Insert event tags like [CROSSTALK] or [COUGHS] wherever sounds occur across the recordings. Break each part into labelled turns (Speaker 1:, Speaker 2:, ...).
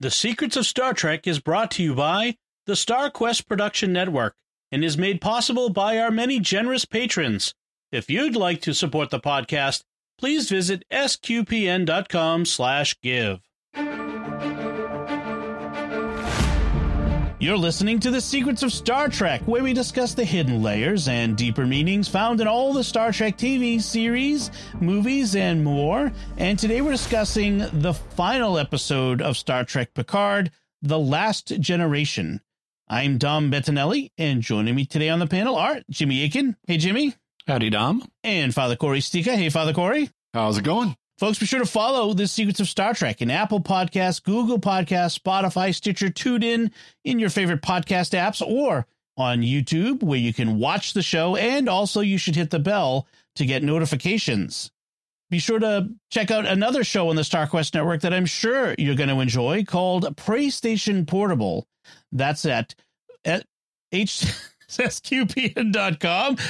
Speaker 1: The Secrets of Star Trek is brought to you by the Star Quest Production Network and is made possible by our many generous patrons. If you'd like to support the podcast, please visit sqpn.com/give. You're listening to The Secrets of Star Trek, where we discuss the hidden layers and deeper meanings found in all the Star Trek TV series, movies, and more. And today we're discussing the final episode of Star Trek Picard, The Last Generation. I'm Dom Bettinelli, and joining me today on the panel are Jimmy Akin. Hey, Jimmy.
Speaker 2: Howdy, Dom.
Speaker 1: And Father Cory Sticha. Hey, Father Cory.
Speaker 3: How's it going?
Speaker 1: Folks, be sure to follow The Secrets of Star Trek in Apple Podcasts, Google Podcasts, Spotify, Stitcher, TuneIn, in your favorite podcast apps, or on YouTube, where you can watch the show. And also, you should hit the bell to get notifications. Be sure to check out another show on the StarQuest Network that I'm sure you're going to enjoy called PlayStation Portable. That's at, at hsqpn.com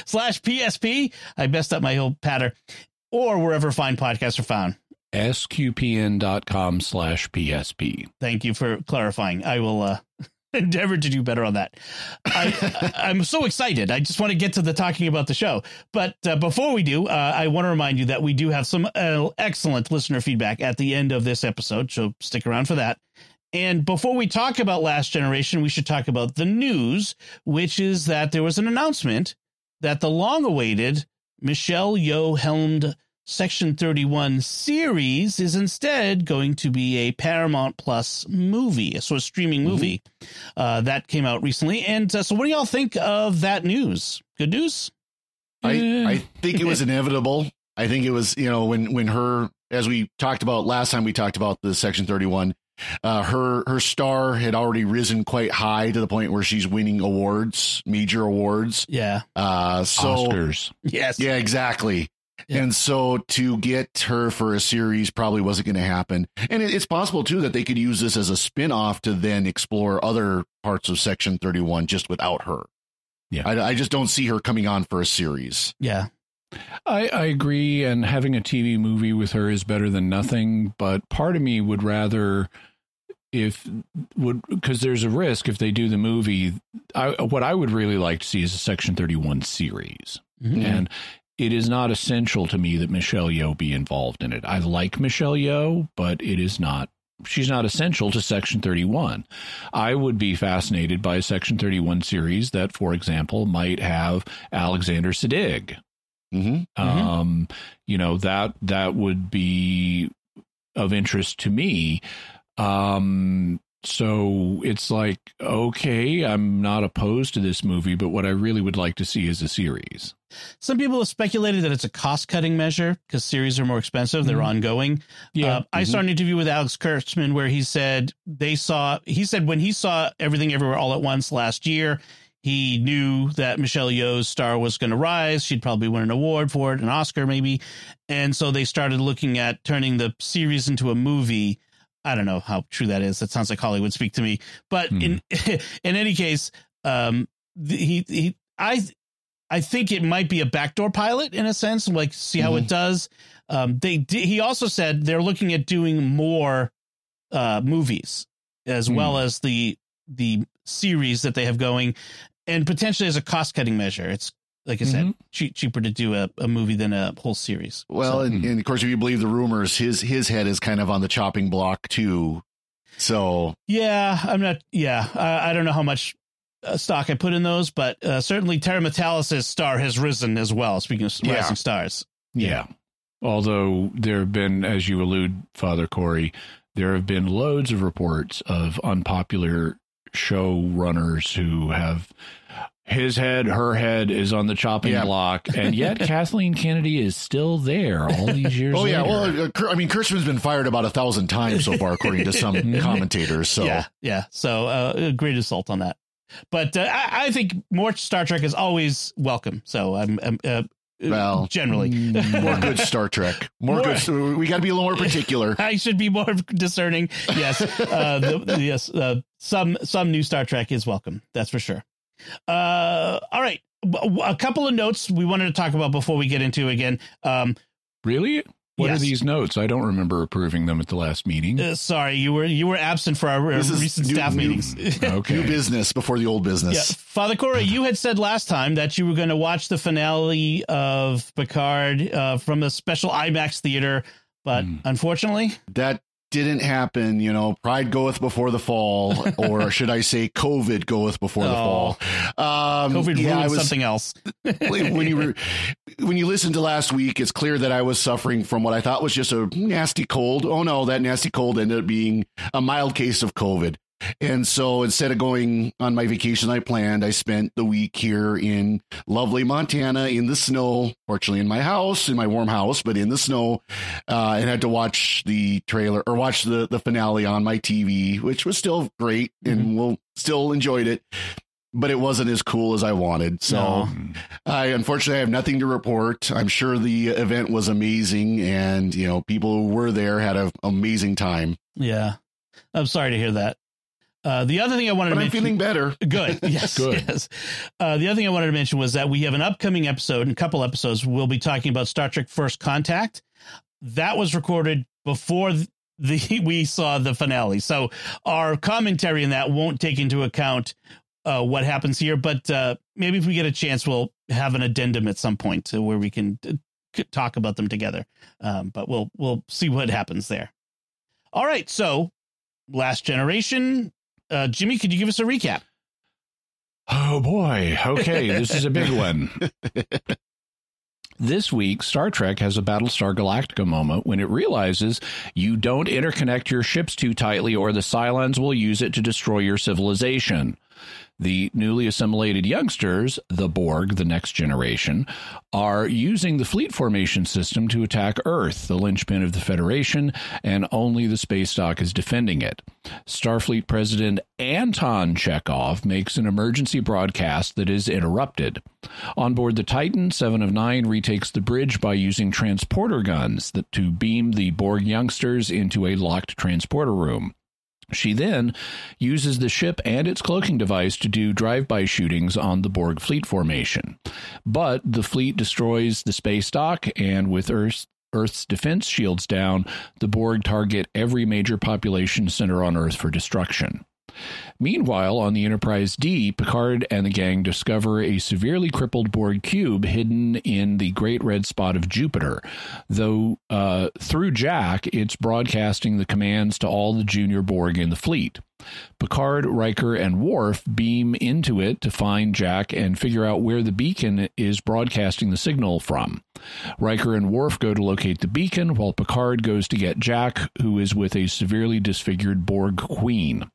Speaker 1: slash PSP. I messed up my whole patter or wherever fine podcasts are found.
Speaker 2: sqpn.com slash PSP.
Speaker 1: Thank you for clarifying. I will uh, [LAUGHS] endeavor to do better on that. I, [LAUGHS] I'm so excited. I just want to get to the talking about the show. But uh, before we do, uh, I want to remind you that we do have some uh, excellent listener feedback at the end of this episode. So stick around for that. And before we talk about Last Generation, we should talk about the news, which is that there was an announcement that the long awaited Michelle Yeoh helmed Section 31 series is instead going to be a Paramount Plus movie, a sort of streaming movie mm-hmm. uh, that came out recently. And uh, so, what do y'all think of that news? Good news?
Speaker 3: I, I think it was [LAUGHS] inevitable. I think it was, you know, when, when her, as we talked about last time, we talked about the Section 31 uh, her her star had already risen quite high to the point where she's winning awards, major awards.
Speaker 1: Yeah.
Speaker 3: Uh, so
Speaker 2: Oscars.
Speaker 1: Yes.
Speaker 3: Yeah, exactly. Yeah. And so to get her for a series probably wasn't going to happen. And it, it's possible too that they could use this as a spin-off to then explore other parts of Section 31 just without her. Yeah. I, I just don't see her coming on for a series.
Speaker 1: Yeah.
Speaker 2: I, I agree, and having a TV movie with her is better than nothing. But part of me would rather if would because there's a risk if they do the movie I, what i would really like to see is a section 31 series. Mm-hmm. and it is not essential to me that michelle yeoh be involved in it. I like michelle yeoh but it is not she's not essential to section 31 i would be fascinated by a section 31 series that for example might have alexander siddig
Speaker 3: mm-hmm.
Speaker 2: um you know that that would be of interest to me um, so it's like, okay, I'm not opposed to this movie, but what I really would like to see is a series.
Speaker 1: Some people have speculated that it's a cost cutting measure because series are more expensive. They're mm-hmm. ongoing. Yeah. Uh, I mm-hmm. saw an interview with Alex Kurtzman where he said they saw, he said when he saw Everything Everywhere All at Once last year, he knew that Michelle Yeoh's star was going to rise. She'd probably win an award for it, an Oscar maybe. And so they started looking at turning the series into a movie I don't know how true that is. That sounds like Hollywood speak to me. But hmm. in [LAUGHS] in any case, um, he he I I think it might be a backdoor pilot in a sense, like see how mm-hmm. it does. Um, they he also said they're looking at doing more uh, movies as mm. well as the the series that they have going, and potentially as a cost cutting measure. It's like I said, mm-hmm. che- cheaper to do a, a movie than a whole series.
Speaker 3: Well, so, and, and, of course, if you believe the rumors, his his head is kind of on the chopping block too. So
Speaker 1: yeah, I'm not. Yeah, I, I don't know how much uh, stock I put in those, but uh, certainly Terry Matalas's star has risen as well. Speaking of yeah. rising stars,
Speaker 2: yeah. yeah. Although there have been, as you allude, Father Cory, there have been loads of reports of unpopular showrunners who have his head, her head is on the chopping yeah. block, [LAUGHS] and yet Kathleen Kennedy is still there all these years.
Speaker 3: oh
Speaker 2: yeah,
Speaker 3: later. well, uh, I mean, Kurtzman's been fired about a thousand times so far, according to some [LAUGHS] commentators. So
Speaker 1: yeah, yeah. So uh, great assault on that. But uh, I, I, think more Star Trek is always welcome. So I'm, I'm uh, well, generally,
Speaker 3: mm, more good Star Trek. More, more good. We got to be a little more particular. [LAUGHS]
Speaker 1: I should be more discerning. Yes, uh, the, yes. Uh, some some new Star Trek is welcome. That's for sure. Uh, all right. A couple of notes we wanted to talk about before we get into again. Um,
Speaker 2: really? What yes. are these notes? I don't remember approving them at the last meeting.
Speaker 1: Uh, sorry, you were you were absent for our this recent new, staff new, meetings. [LAUGHS]
Speaker 3: okay. New business before the old business. Yeah.
Speaker 1: Father Cory, you had said last time that you were going to watch the finale of Picard uh, from a special IMAX theater, but mm. unfortunately,
Speaker 3: that didn't happen, you know, pride goeth before the fall, or [LAUGHS] should I say, COVID goeth before oh, the fall.
Speaker 1: Um, COVID yeah, was, something else.
Speaker 3: when you were, when you listened to last week, it's clear that I was suffering from what I thought was just a nasty cold. Oh no, that nasty cold ended up being a mild case of COVID. And so instead of going on my vacation I planned, I spent the week here in lovely Montana in the snow, fortunately in my house, in my warm house, but in the snow, uh, and had to watch the trailer or watch the, the finale on my TV, which was still great and mm-hmm. we'll still enjoyed it. But it wasn't as cool as I wanted. So no. I unfortunately I have nothing to report. I'm sure the event was amazing and, you know, people who were there had an amazing time.
Speaker 1: Yeah. I'm sorry to hear that. Uh, the other thing I wanted
Speaker 3: but
Speaker 1: to
Speaker 3: I'm
Speaker 1: mention.
Speaker 3: feeling better. [LAUGHS]
Speaker 1: Good. [LAUGHS] Yes. good. Yes. Uh, the other thing I wanted to mention was that we have an upcoming episode, and a couple episodes, we'll be talking about Star Trek First Contact. That was recorded before the [LAUGHS] we saw the finale. So our commentary in that won't take into account uh, what happens here, but uh, maybe if we get a chance, we'll have an addendum at some point where we can uh, talk about them together. Um, but we'll we'll see what happens there. All right, so Last Generation uh, Jimmy, could you give us a recap?
Speaker 2: Oh boy. Okay, this is a big [LAUGHS] one. This week, Star Trek has a Battlestar Galactica moment when it realizes you don't interconnect your ships too tightly or the Cylons will use it to destroy your civilization. The newly assimilated youngsters, the Borg, the next generation, are using the fleet formation system to attack Earth, the linchpin of the Federation, and only the space dock is defending it. Starfleet President Anton Chekhov makes an emergency broadcast that is interrupted. On board the Titan, Seven of Nine retakes the bridge by using transporter guns that, to beam the Borg youngsters into a locked transporter room. She then uses the ship and its cloaking device to do drive by shootings on the Borg fleet formation. But the fleet destroys the space dock, and with Earth's, Earth's defense shields down, the Borg target every major population center on Earth for destruction. Meanwhile, on the Enterprise D, Picard and the gang discover a severely crippled Borg cube hidden in the Great Red Spot of Jupiter. Though uh, through Jack, it's broadcasting the commands to all the junior Borg in the fleet. Picard, Riker, and Worf beam into it to find Jack and figure out where the beacon is broadcasting the signal from. Riker and Worf go to locate the beacon, while Picard goes to get Jack, who is with a severely disfigured Borg queen.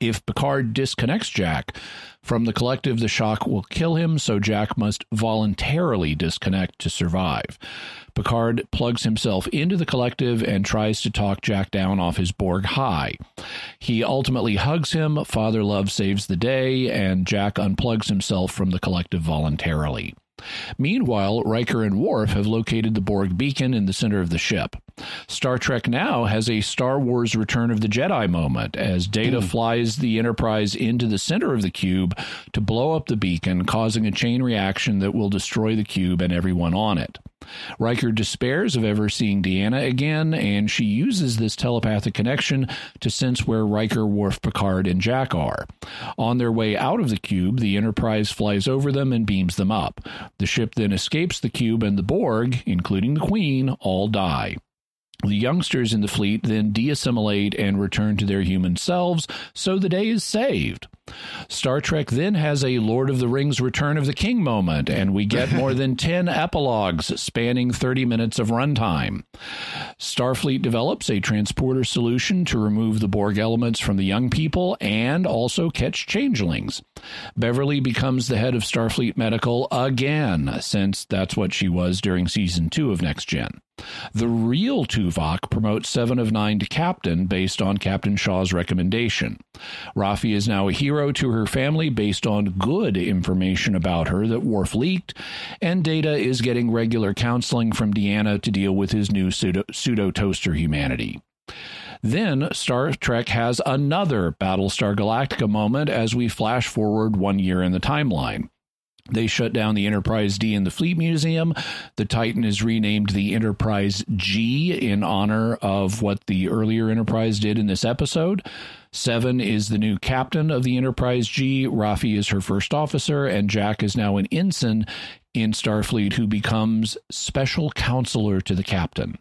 Speaker 2: If Picard disconnects Jack from the collective, the shock will kill him, so Jack must voluntarily disconnect to survive. Picard plugs himself into the collective and tries to talk Jack down off his Borg high. He ultimately hugs him, Father Love saves the day, and Jack unplugs himself from the collective voluntarily. Meanwhile, Riker and Worf have located the Borg beacon in the center of the ship. Star Trek now has a Star Wars Return of the Jedi moment as Data mm. flies the Enterprise into the center of the cube to blow up the beacon, causing a chain reaction that will destroy the cube and everyone on it. Riker despairs of ever seeing Deanna again, and she uses this telepathic connection to sense where Riker, Worf, Picard, and Jack are. On their way out of the cube, the Enterprise flies over them and beams them up. The ship then escapes the cube, and the Borg, including the Queen, all die. The youngsters in the fleet then deassimilate and return to their human selves, so the day is saved. Star Trek then has a Lord of the Rings Return of the King moment, and we get more than [LAUGHS] 10 epilogues spanning 30 minutes of runtime. Starfleet develops a transporter solution to remove the Borg elements from the young people and also catch changelings. Beverly becomes the head of Starfleet Medical again, since that's what she was during season two of Next Gen. The real Tuvok promotes Seven of Nine to captain based on Captain Shaw's recommendation. Raffi is now a hero to her family based on good information about her that Worf leaked, and Data is getting regular counseling from Deanna to deal with his new pseudo toaster humanity. Then Star Trek has another Battlestar Galactica moment as we flash forward one year in the timeline. They shut down the Enterprise D in the Fleet Museum. The Titan is renamed the Enterprise G in honor of what the earlier Enterprise did in this episode. Seven is the new captain of the Enterprise G. Raffi is her first officer, and Jack is now an ensign in Starfleet who becomes special counselor to the captain.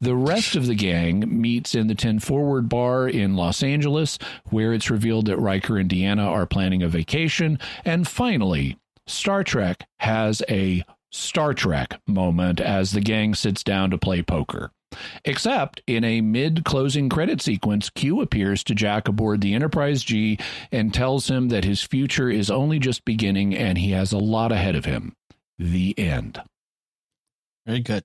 Speaker 2: The rest of the gang meets in the 10 Forward Bar in Los Angeles, where it's revealed that Riker and Deanna are planning a vacation. And finally, Star Trek has a Star Trek moment as the gang sits down to play poker. Except in a mid closing credit sequence, Q appears to Jack aboard the Enterprise G and tells him that his future is only just beginning and he has a lot ahead of him. The end.
Speaker 1: Very good.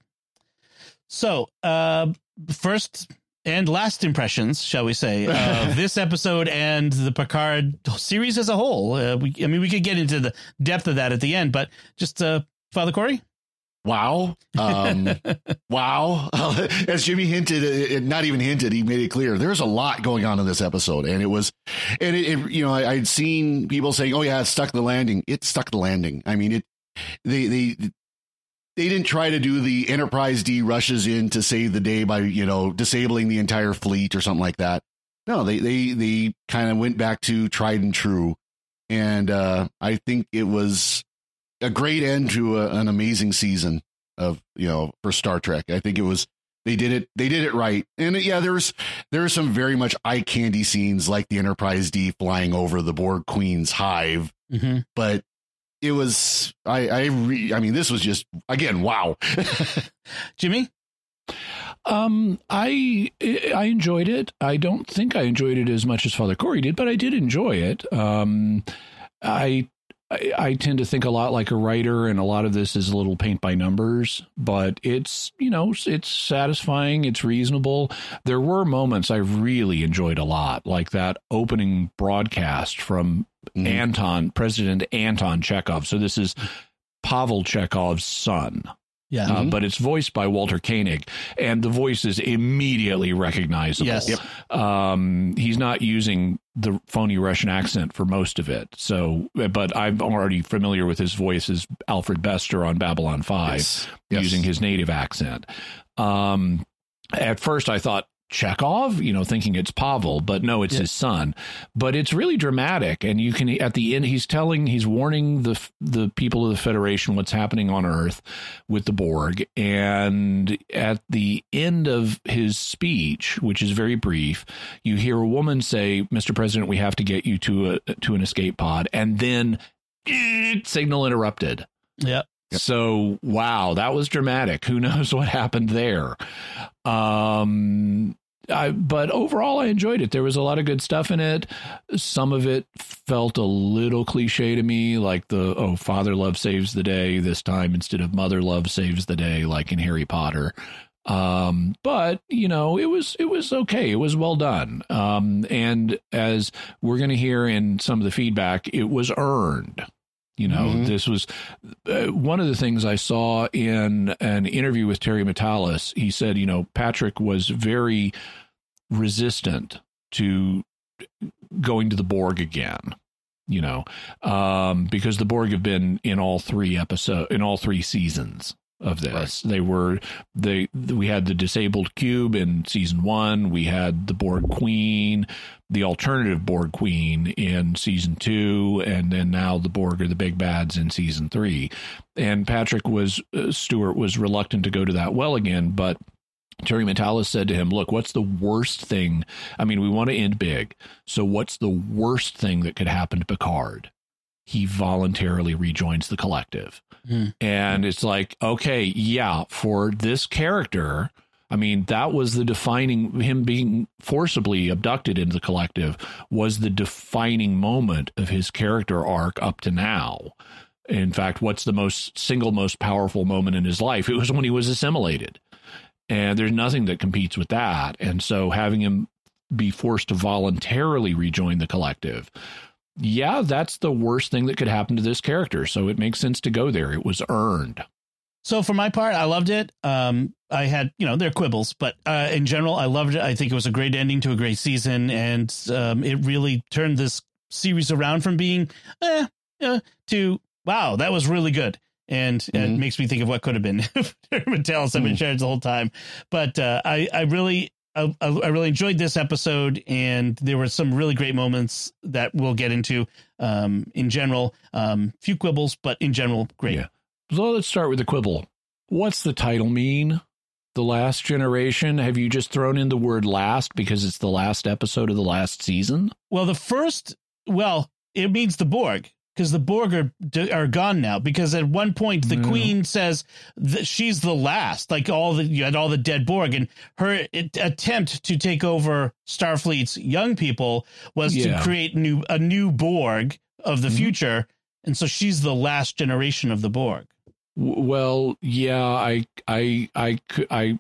Speaker 1: So, uh, first and last impressions, shall we say, of [LAUGHS] this episode and the Picard series as a whole. Uh, we, I mean, we could get into the depth of that at the end, but just uh, Father Cory.
Speaker 3: Wow. Um, [LAUGHS] wow. [LAUGHS] As Jimmy hinted, uh, not even hinted, he made it clear there's a lot going on in this episode. And it was, and it, it you know, I, would seen people saying, oh, yeah, it stuck the landing. It stuck the landing. I mean, it, they, they, they didn't try to do the Enterprise D rushes in to save the day by you know disabling the entire fleet or something like that. No, they they they kind of went back to tried and true, and uh, I think it was a great end to a, an amazing season of you know for Star Trek. I think it was they did it they did it right, and yeah, there's there are some very much eye candy scenes like the Enterprise D flying over the Borg Queen's hive, mm-hmm. but it was I I re, I mean this was just again wow. [LAUGHS]
Speaker 1: Jimmy
Speaker 2: um, I I enjoyed it. I don't think I enjoyed it as much as Father Cory did, but I did enjoy it. Um, I, I, I tend to think a lot like a writer, and a lot of this is a little paint by numbers. But it's you know it's satisfying. It's reasonable. There were moments I really enjoyed a lot, like that opening broadcast from mm-hmm. Anton, President Anton Chekhov. So this is Pavel Chekhov's son.
Speaker 1: Yeah.
Speaker 2: Uh, mm-hmm. But it's voiced by Walter Koenig, and the voice is immediately recognizable.
Speaker 1: Yes.
Speaker 2: Yep. Um, he's not using the phony Russian accent for most of it. So, but I'm already familiar with his voice as Alfred Bester on Babylon 5, yes. using yes. his native accent. Um, at first, I thought, Chekhov, you know, thinking it's Pavel, but no, it's yeah. his son. But it's really dramatic, and you can at the end he's telling, he's warning the the people of the Federation what's happening on Earth with the Borg, and at the end of his speech, which is very brief, you hear a woman say, "Mr. President, we have to get you to a to an escape pod," and then signal interrupted.
Speaker 1: Yeah.
Speaker 2: So wow, that was dramatic. Who knows [LAUGHS] what happened there? Um, I, but overall, I enjoyed it. There was a lot of good stuff in it. Some of it felt a little cliche to me, like the oh, father love saves the day this time instead of mother love saves the day, like in Harry Potter. Um, but you know, it was it was okay. It was well done. Um, and as we're going to hear in some of the feedback, it was earned. You know, mm-hmm. this was uh, one of the things I saw in an interview with Terry Matalas. He said, you know, Patrick was very resistant to going to the Borg again. You know, um, because the Borg have been in all three episode in all three seasons of this. Right. They were they we had the disabled cube in season 1, we had the Borg Queen, the alternative Borg Queen in season 2 and then now the Borg are the big bads in season 3. And Patrick was uh, Stewart was reluctant to go to that well again, but Terry Matalas said to him, Look, what's the worst thing? I mean, we want to end big. So, what's the worst thing that could happen to Picard? He voluntarily rejoins the collective. Mm. And it's like, okay, yeah, for this character, I mean, that was the defining him being forcibly abducted into the collective was the defining moment of his character arc up to now. In fact, what's the most single most powerful moment in his life? It was when he was assimilated. And there's nothing that competes with that. And so having him be forced to voluntarily rejoin the collective yeah, that's the worst thing that could happen to this character. So it makes sense to go there. It was earned.
Speaker 1: So for my part, I loved it. Um, I had, you know, they're quibbles, but uh, in general, I loved it. I think it was a great ending to a great season, and um, it really turned this series around from being eh, uh, to wow, that was really good. And mm-hmm. it makes me think of what could have been if Talos had been charged the whole time. But uh, I, I really, I, I, really enjoyed this episode, and there were some really great moments that we'll get into. Um, in general, um, few quibbles, but in general, great. Yeah.
Speaker 2: So let's start with the quibble. What's the title mean? The Last Generation? Have you just thrown in the word last because it's the last episode of the last season?
Speaker 1: Well, the first, well, it means the Borg because the Borg are, are gone now. Because at one point the Queen says that she's the last, like all the you had all the dead Borg, and her attempt to take over Starfleet's young people was yeah. to create new a new Borg of the mm-hmm. future, and so she's the last generation of the Borg.
Speaker 2: Well, yeah, I, I, I, I,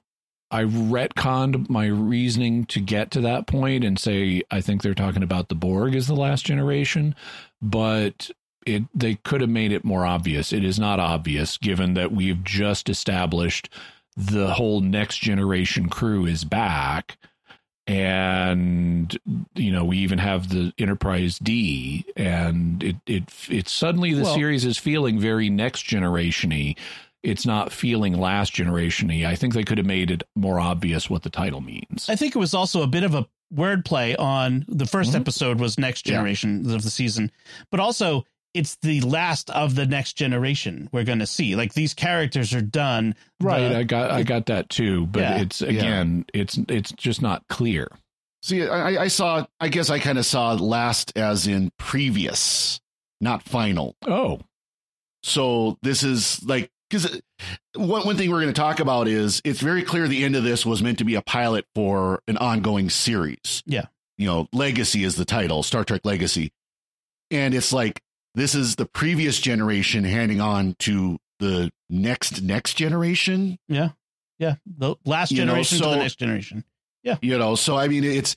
Speaker 2: I retconned my reasoning to get to that point and say I think they're talking about the Borg as the last generation, but it they could have made it more obvious. It is not obvious given that we've just established the whole next generation crew is back and you know we even have the enterprise d and it it it's suddenly the well, series is feeling very next generationy it's not feeling last generationy i think they could have made it more obvious what the title means
Speaker 1: i think it was also a bit of a wordplay on the 1st mm-hmm. episode was next generation yeah. of the season but also it's the last of the next generation we're going to see. Like these characters are done.
Speaker 2: Right. The, I got I got that too, but yeah, it's again, yeah. it's it's just not clear.
Speaker 3: See, I, I saw. I guess I kind of saw last as in previous, not final.
Speaker 2: Oh,
Speaker 3: so this is like because uh, one one thing we're going to talk about is it's very clear the end of this was meant to be a pilot for an ongoing series.
Speaker 1: Yeah,
Speaker 3: you know, Legacy is the title, Star Trek Legacy, and it's like this is the previous generation handing on to the next next generation.
Speaker 1: Yeah. Yeah. The last generation you know, so, to the next generation. Yeah.
Speaker 3: You know, so I mean it's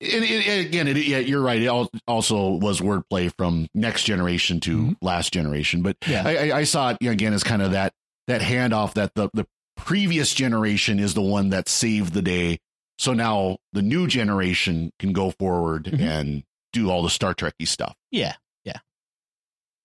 Speaker 3: and, and again, it, yeah, you're right. It also was wordplay from next generation to mm-hmm. last generation, but yeah. I, I, saw it again as kind of that that handoff that the the previous generation is the one that saved the day. So now the new generation can go forward mm-hmm. and do all the Star Trekky stuff.
Speaker 1: Yeah,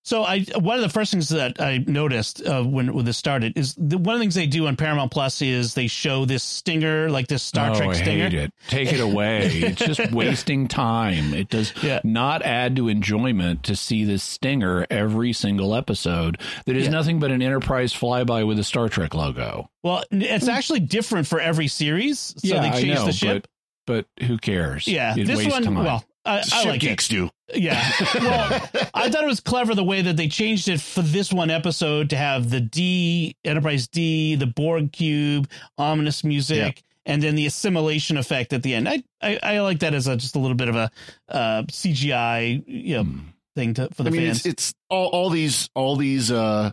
Speaker 1: so I one of the first things that I noticed uh, when when this started is the, one of the things they do on Paramount Plus is they show this stinger like this Star
Speaker 2: oh,
Speaker 1: Trek
Speaker 2: I
Speaker 1: stinger.
Speaker 2: Hate it. Take it away. [LAUGHS] it's just wasting time. It does yeah. not add to enjoyment to see this stinger every single episode. That is yeah. nothing but an Enterprise flyby with a Star Trek logo.
Speaker 1: Well, it's actually different for every series. So yeah, they change the ship.
Speaker 2: But, but who cares?
Speaker 1: Yeah, it this one. Time. Well, I, I like
Speaker 3: geeks
Speaker 1: it.
Speaker 3: do.
Speaker 1: Yeah. Well, I thought it was clever the way that they changed it for this one episode to have the D Enterprise D, the Borg cube, ominous music, yeah. and then the assimilation effect at the end. I I, I like that as a, just a little bit of a uh, CGI you know, mm. thing to for the I mean,
Speaker 3: fans. It's, it's all all these all these uh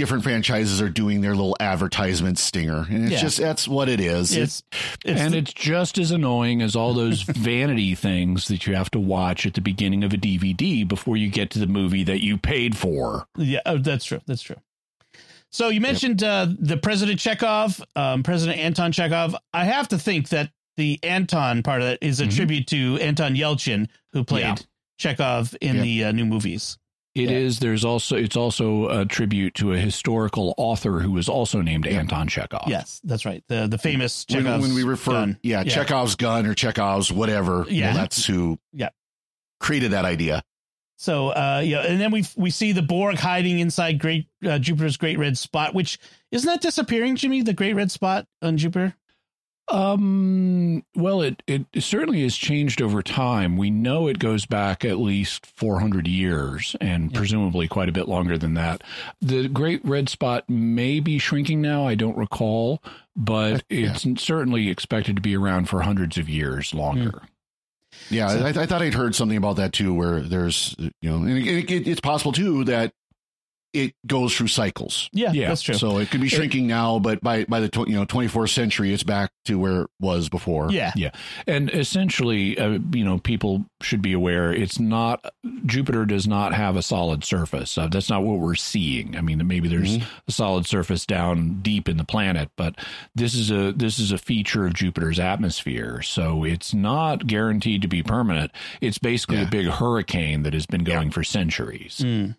Speaker 3: different franchises are doing their little advertisement stinger and it's yeah. just that's what it is
Speaker 2: it's, it's and the, it's just as annoying as all those [LAUGHS] vanity things that you have to watch at the beginning of a dvd before you get to the movie that you paid for
Speaker 1: yeah oh, that's true that's true so you mentioned yep. uh, the president chekhov um, president anton chekhov i have to think that the anton part of it is a mm-hmm. tribute to anton yelchin who played yeah. chekhov in yep. the uh, new movies
Speaker 2: it yeah. is. There's also. It's also a tribute to a historical author who was also named yeah. Anton Chekhov.
Speaker 1: Yes, that's right. The the famous Chekhov's
Speaker 3: when, when we refer, gun. Yeah, yeah, Chekhov's gun or Chekhov's whatever. Yeah, well, that's who.
Speaker 1: Yeah,
Speaker 3: created that idea.
Speaker 1: So, uh, yeah, and then we we see the Borg hiding inside Great uh, Jupiter's Great Red Spot, which isn't that disappearing, Jimmy? The Great Red Spot on Jupiter.
Speaker 2: Um, well, it, it certainly has changed over time. We know it goes back at least 400 years and yeah. presumably quite a bit longer than that. The Great Red Spot may be shrinking now. I don't recall, but it's yeah. certainly expected to be around for hundreds of years longer. Mm.
Speaker 3: Yeah, so, I, I, thought I'd heard something about that too, where there's, you know, and it, it, it's possible too that it goes through cycles.
Speaker 1: Yeah, yeah, that's true.
Speaker 3: So it could be shrinking it, now, but by by the tw- you know 24th century, it's back to where it was before.
Speaker 1: Yeah,
Speaker 2: yeah. And essentially, uh, you know, people should be aware it's not Jupiter does not have a solid surface. Uh, that's not what we're seeing. I mean, maybe there's mm-hmm. a solid surface down deep in the planet, but this is a this is a feature of Jupiter's atmosphere. So it's not guaranteed to be permanent. It's basically yeah. a big hurricane that has been going yeah. for centuries.
Speaker 1: Mm.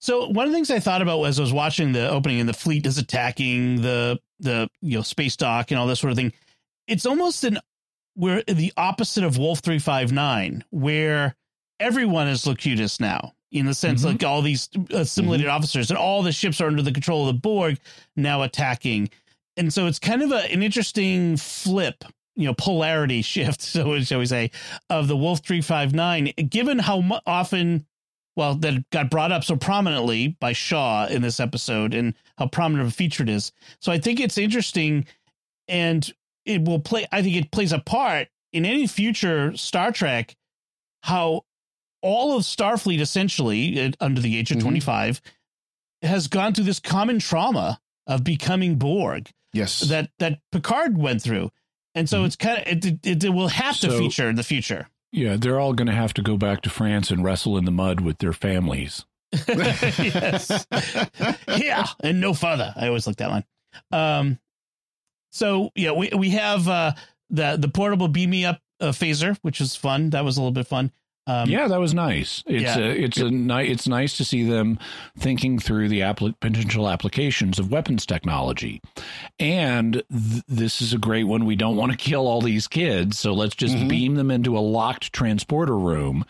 Speaker 1: So one of the things I thought about as I was watching the opening and the fleet is attacking the the you know space dock and all this sort of thing. It's almost an we're the opposite of Wolf three five nine, where everyone is Locutus now. In the sense, mm-hmm. like all these assimilated mm-hmm. officers and all the ships are under the control of the Borg now attacking, and so it's kind of a, an interesting flip you know polarity [LAUGHS] shift so shall we say of the wolf 359 given how often well, that got brought up so prominently by Shaw in this episode and how prominent of a feature it is. So I think it's interesting and it will play, I think it plays a part in any future Star Trek, how all of Starfleet essentially under the age of mm-hmm. 25 has gone through this common trauma of becoming Borg.
Speaker 3: Yes.
Speaker 1: That, that Picard went through. And so mm-hmm. it's kind of, it, it, it will have to so, feature in the future.
Speaker 2: Yeah, they're all going to have to go back to France and wrestle in the mud with their families. [LAUGHS]
Speaker 1: yes. yeah, and no further. I always like that line. Um, so yeah, we we have uh, the the portable beam me up uh, phaser, which is fun. That was a little bit fun.
Speaker 2: Um, yeah, that was nice. It's yeah. a, it's a ni- it's nice to see them thinking through the apl- potential applications of weapons technology. And th- this is a great one. We don't want to kill all these kids, so let's just mm-hmm. beam them into a locked transporter room.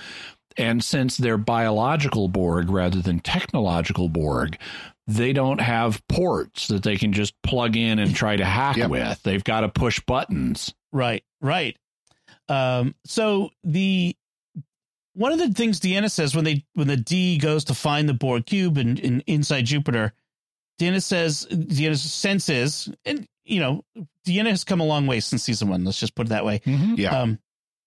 Speaker 2: And since they're biological Borg rather than technological Borg, they don't have ports that they can just plug in and try to hack yep. with. They've got to push buttons.
Speaker 1: Right, right. Um, so the one of the things Deanna says when they when the D goes to find the Borg cube in, in inside Jupiter, Deanna says Deanna's senses, and you know, Deanna has come a long way since season one. Let's just put it that way.
Speaker 3: Mm-hmm. Yeah.
Speaker 1: Um,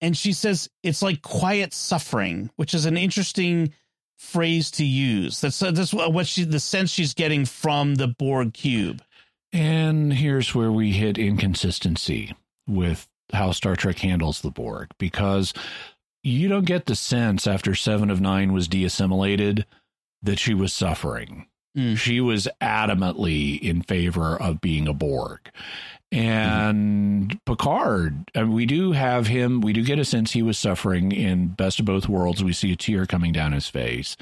Speaker 1: and she says it's like quiet suffering, which is an interesting phrase to use. That's uh, that's what she the sense she's getting from the Borg cube.
Speaker 2: And here's where we hit inconsistency with how Star Trek handles the Borg because you don't get the sense after Seven of Nine was de-assimilated that she was suffering. Mm. She was adamantly in favor of being a Borg. And mm. Picard, and we do have him, we do get a sense he was suffering in Best of Both Worlds. We see a tear coming down his face.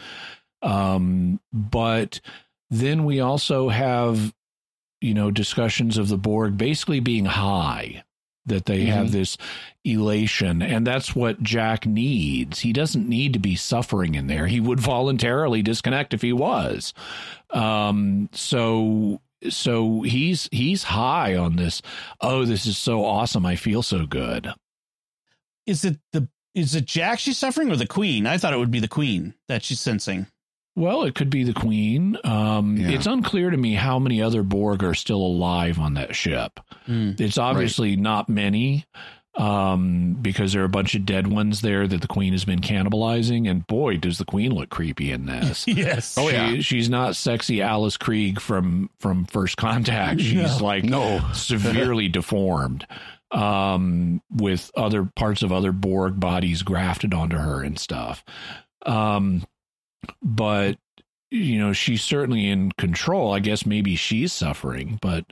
Speaker 2: Um, but then we also have, you know, discussions of the Borg basically being high that they mm-hmm. have this elation and that's what Jack needs. He doesn't need to be suffering in there. He would [LAUGHS] voluntarily disconnect if he was. Um so so he's he's high on this. Oh, this is so awesome. I feel so good.
Speaker 1: Is it the is it Jack she's suffering or the queen? I thought it would be the queen that she's sensing.
Speaker 2: Well, it could be the Queen. Um, yeah. It's unclear to me how many other Borg are still alive on that ship. Mm, it's obviously right. not many um, because there are a bunch of dead ones there that the Queen has been cannibalizing. And boy, does the Queen look creepy in this. [LAUGHS]
Speaker 1: yes.
Speaker 2: Oh, she, yeah. She's not sexy Alice Krige from, from First Contact. She's no. like no. severely [LAUGHS] deformed um, with other parts of other Borg bodies grafted onto her and stuff. Um, but you know she's certainly in control. I guess maybe she's suffering but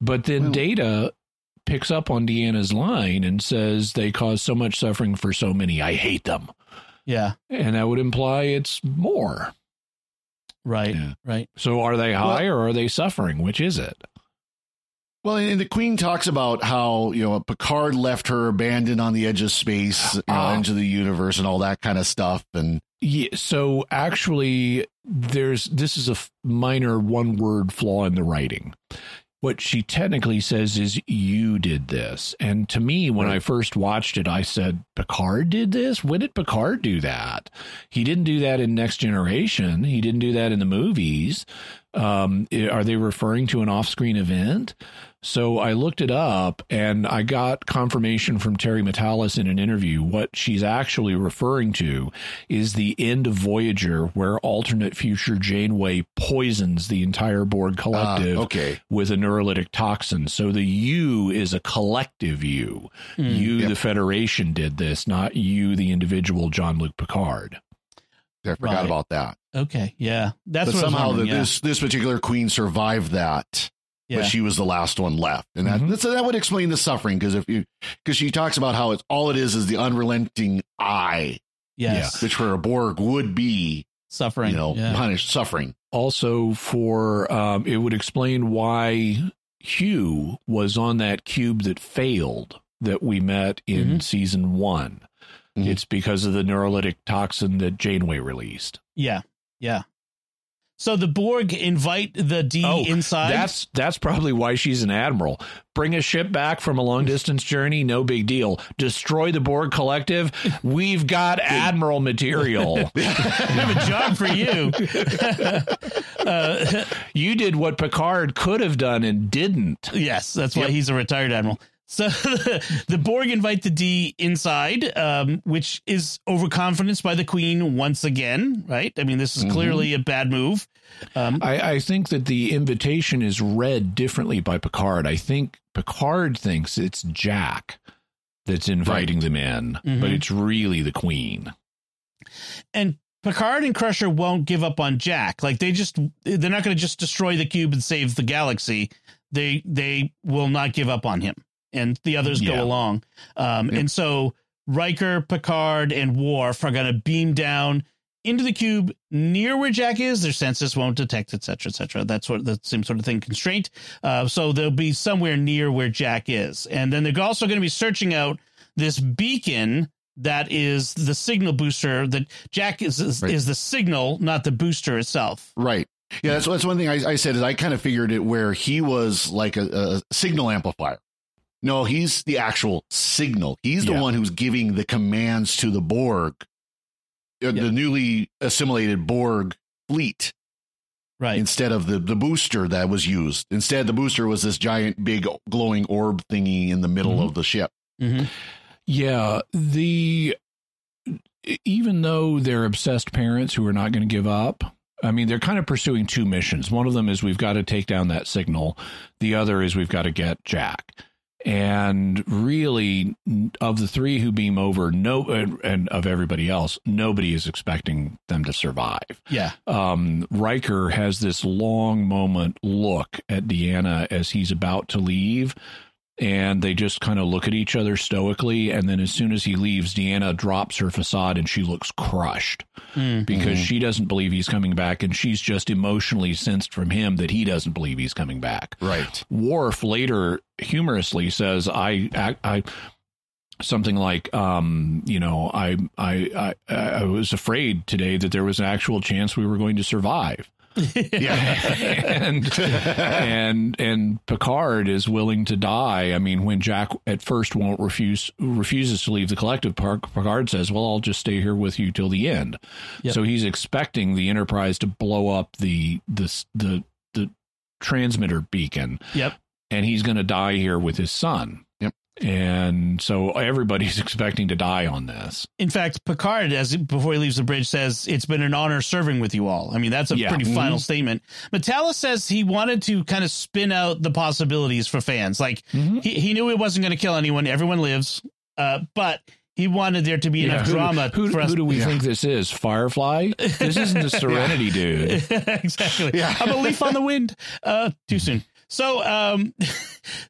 Speaker 2: but then well, data picks up on deanna's line and says they cause so much suffering for so many. I hate them.
Speaker 1: Yeah.
Speaker 2: And that would imply it's more.
Speaker 1: Right yeah. right.
Speaker 2: So are they high well, or are they suffering? Which is it
Speaker 3: well, and the Queen talks about how you know Picard left her abandoned on the edge of space, you know, uh, into the universe, and all that kind of stuff. And
Speaker 2: yeah, so actually, there's this is a minor one word flaw in the writing. What she technically says is, You did this. And to me, when right. I first watched it, I said, Picard did this? When did Picard do that? He didn't do that in Next Generation. He didn't do that in the movies. Um, are they referring to an off screen event? So I looked it up and I got confirmation from Terry Matalas in an interview. What she's actually referring to is the end of Voyager, where alternate future Janeway poisons the entire Borg collective
Speaker 3: uh, okay.
Speaker 2: with a neurolytic toxin. So the you is a collective you. Mm, you, yep. the Federation, did this, not you, the individual Jean Luc Picard.
Speaker 3: I forgot right. about that.
Speaker 1: Okay, yeah,
Speaker 3: that's but somehow the, yeah. this this particular queen survived that yeah. but she was the last one left, and that mm-hmm. that would explain the suffering because if you because she talks about how it's all it is is the unrelenting eye,
Speaker 1: yes,
Speaker 3: which for a Borg would be
Speaker 1: suffering.
Speaker 3: You know,
Speaker 1: yeah.
Speaker 3: punish suffering.
Speaker 2: Also, for um, it would explain why Hugh was on that cube that failed that we met in
Speaker 1: Mhm.
Speaker 2: season one.
Speaker 3: Mhm.
Speaker 2: It's because of the neurolytic toxin that Janeway released.
Speaker 1: yeah, yeah. So the Borg invite the D
Speaker 2: Oh,
Speaker 1: inside.
Speaker 2: That's that's probably why she's an admiral. Bring a ship back from a long distance journey, no big deal. Destroy the Borg collective. We've got [LAUGHS] admiral material. [LAUGHS]
Speaker 1: I have a job for you. [LAUGHS] uh,
Speaker 2: you did what Picard could have done and didn't.
Speaker 1: yes, that's why
Speaker 3: Yep.
Speaker 1: he's a retired admiral. So [LAUGHS] the Borg invite the D inside, um, which is overconfidence by the Queen once again, right? I mean, this is
Speaker 3: Mhm.
Speaker 1: clearly a bad move. Um,
Speaker 2: I, I think that the invitation is read differently by Picard. I think Picard thinks it's Jack that's inviting them in,
Speaker 1: Mhm.
Speaker 2: but it's really the Queen.
Speaker 1: and Picard and Crusher won't give up on Jack. Like they just they're not going to just destroy the cube and save the galaxy. They they will not give up on him, and the others
Speaker 2: Yeah.
Speaker 1: go along. Um. And so Riker, Picard, and Worf are going to beam down into the cube near where Jack is. Their senses won't detect, etc., etc. That's what the same sort of thing constraint. Uh, so they'll be somewhere near where Jack is, and then they're also going to be searching out this beacon that is the signal booster that Jack is is,
Speaker 3: Right.
Speaker 1: is the signal, not the booster itself.
Speaker 3: Right. Yeah, that's, that's one thing I, I said is I kind of figured it where he was like a, a signal amplifier. No, he's the actual signal. He's the
Speaker 2: Yeah.
Speaker 3: one who's giving the commands to the Borg, uh,
Speaker 1: Yeah.
Speaker 3: the newly assimilated Borg fleet,
Speaker 1: Right.
Speaker 3: instead of the, the booster that was used. Instead, the booster was this giant, big, glowing orb thingy in the middle
Speaker 2: Mhm.
Speaker 3: of the ship.
Speaker 1: hmm
Speaker 2: Yeah, the even though they're obsessed parents who are not going to give up. I mean, they're kind of pursuing two missions. One of them is we've got to take down that signal. The other is we've got to get Jack. And really, of the three who beam over, no, and, and of everybody else, nobody is expecting them to survive.
Speaker 1: Yeah.
Speaker 2: um, Riker has this long moment look at Deanna as he's about to leave. And they just kind of look at each other stoically. And then as soon as he leaves, Deanna drops her facade and she looks crushed
Speaker 1: Mm.
Speaker 2: because
Speaker 3: Mhm.
Speaker 2: she doesn't believe he's coming back. And she's just emotionally sensed from him that he doesn't believe he's coming back.
Speaker 3: Right.
Speaker 2: Worf later humorously says, I, I, I something like, um, you know, I, I, I, I was afraid today that there was an actual chance we were going to survive. [LAUGHS]
Speaker 3: Yeah.
Speaker 2: and and and Picard is willing to die. I mean, when Jack at first won't refuse refuses to leave the collective, Park Picard says, "Well, I'll just stay here with you till the end."
Speaker 1: Yep.
Speaker 2: So he's expecting the Enterprise to blow up the the the the transmitter beacon.
Speaker 1: Yep.
Speaker 2: And he's going to die here with his son. And so everybody's [LAUGHS] expecting to die on this.
Speaker 1: In fact, Picard, as before he leaves the bridge, says it's been an honor serving with you all. I mean, that's a
Speaker 2: Yeah.
Speaker 1: pretty
Speaker 3: Mhm.
Speaker 1: final statement. Matalas says he wanted to kind of spin out the possibilities for fans. Like
Speaker 2: Mhm.
Speaker 1: he, he knew it wasn't going to kill anyone. Everyone lives, uh, but he wanted there to be
Speaker 2: Yeah,
Speaker 1: enough
Speaker 2: who,
Speaker 1: drama
Speaker 2: Who,
Speaker 1: for us.
Speaker 2: who do we
Speaker 3: Yeah.
Speaker 2: think this is? Firefly? This isn't the [LAUGHS] Serenity dude. [LAUGHS]
Speaker 1: exactly.
Speaker 3: Yeah.
Speaker 1: I'm a leaf on the wind. Uh, too soon. So um,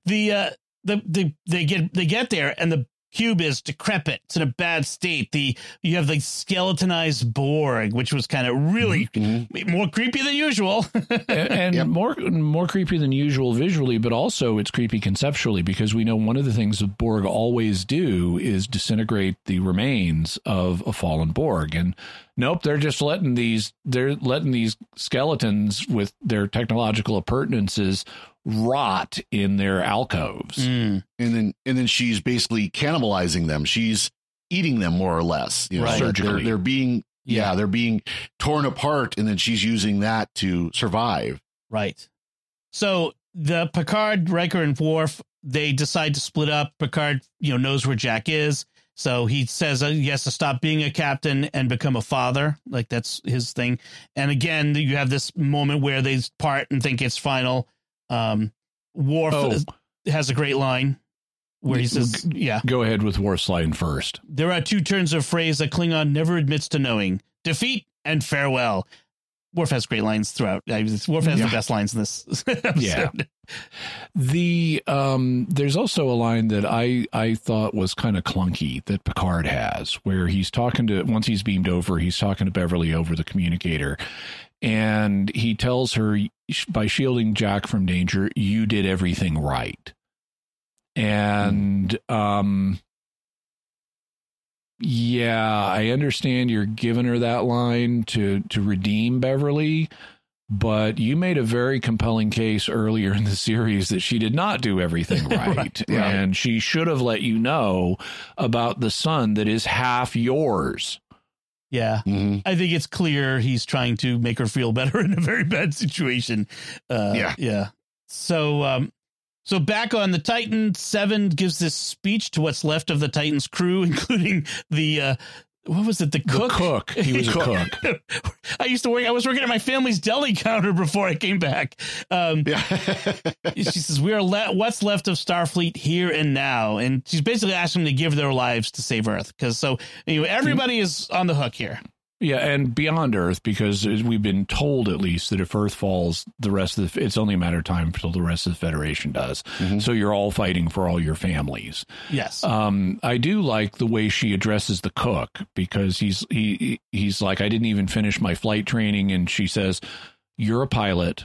Speaker 1: the uh, the the they get they get there and the cube is decrepit. It's in a bad state. The you have the skeletonized Borg, which was kind of really
Speaker 3: Mhm.
Speaker 1: more creepy than usual.
Speaker 2: and, [LAUGHS] and
Speaker 3: Yep.
Speaker 2: more more creepy than usual visually, but also it's creepy conceptually because we know one of the things that Borg always do is disintegrate the remains of a fallen Borg. And nope, they're just letting these they're letting these skeletons with their technological appurtenances rot in their alcoves.
Speaker 1: Mm,
Speaker 3: and then and then she's basically cannibalizing them. She's eating them more or less. You know,
Speaker 1: Right.
Speaker 3: They're-
Speaker 2: Surgically.
Speaker 3: They're, being yeah. they're being torn apart, and then she's using that to survive.
Speaker 1: right. So the Picard, Riker, and Worf they decide to split up. Picard, you know, knows where Jack is. So he says uh, he has to stop being a captain and become a father. Like that's his thing. And again, you have this moment where they part and think it's final. Um, Worf
Speaker 2: Oh.
Speaker 1: has a great line where he says, "Yeah,
Speaker 2: Go ahead with War Slide first.
Speaker 1: there are two turns of phrase that Klingon never admits to knowing: defeat and farewell." Worf has great lines throughout. Worf has yeah. the best lines in this. [LAUGHS] episode.
Speaker 2: Yeah. The um, there's also a line that I I thought was kind of clunky that Picard has, where he's talking to once he's beamed over, he's talking to Beverly over the communicator, and he tells her by shielding Jack from danger, you did everything right, and um yeah, I understand you're giving her that line to to redeem Beverly, but you made a very compelling case earlier in the series that she did not do everything [LAUGHS] right, right. Yeah. and she should have let you know about the son that is half yours.
Speaker 1: Yeah, mm-hmm. I think it's clear he's trying to make her feel better [LAUGHS] in a very bad situation. Uh, yeah, yeah. So, um, so back on the Titan, Seven gives this speech to what's left of the Titan's crew, [LAUGHS] including the uh, what was it? The cook.
Speaker 2: The cook. He was a [LAUGHS] cook.
Speaker 1: I used to work. I was working at my family's deli counter before I came back. Um, yeah. [LAUGHS] she says, "We are le- what's left of Starfleet here and now," and she's basically asking them to give their lives to save Earth. Because so anyway, everybody is on the hook here.
Speaker 2: Yeah, and beyond Earth, because we've been told at least that if Earth falls, the rest of the, it's only a matter of time until the rest of the Federation does. Mm-hmm. So you're all fighting for all your families.
Speaker 1: Yes.
Speaker 2: Um, I do like the way she addresses the cook because he's he he's like, I didn't even finish my flight training, and she says, "You're a pilot.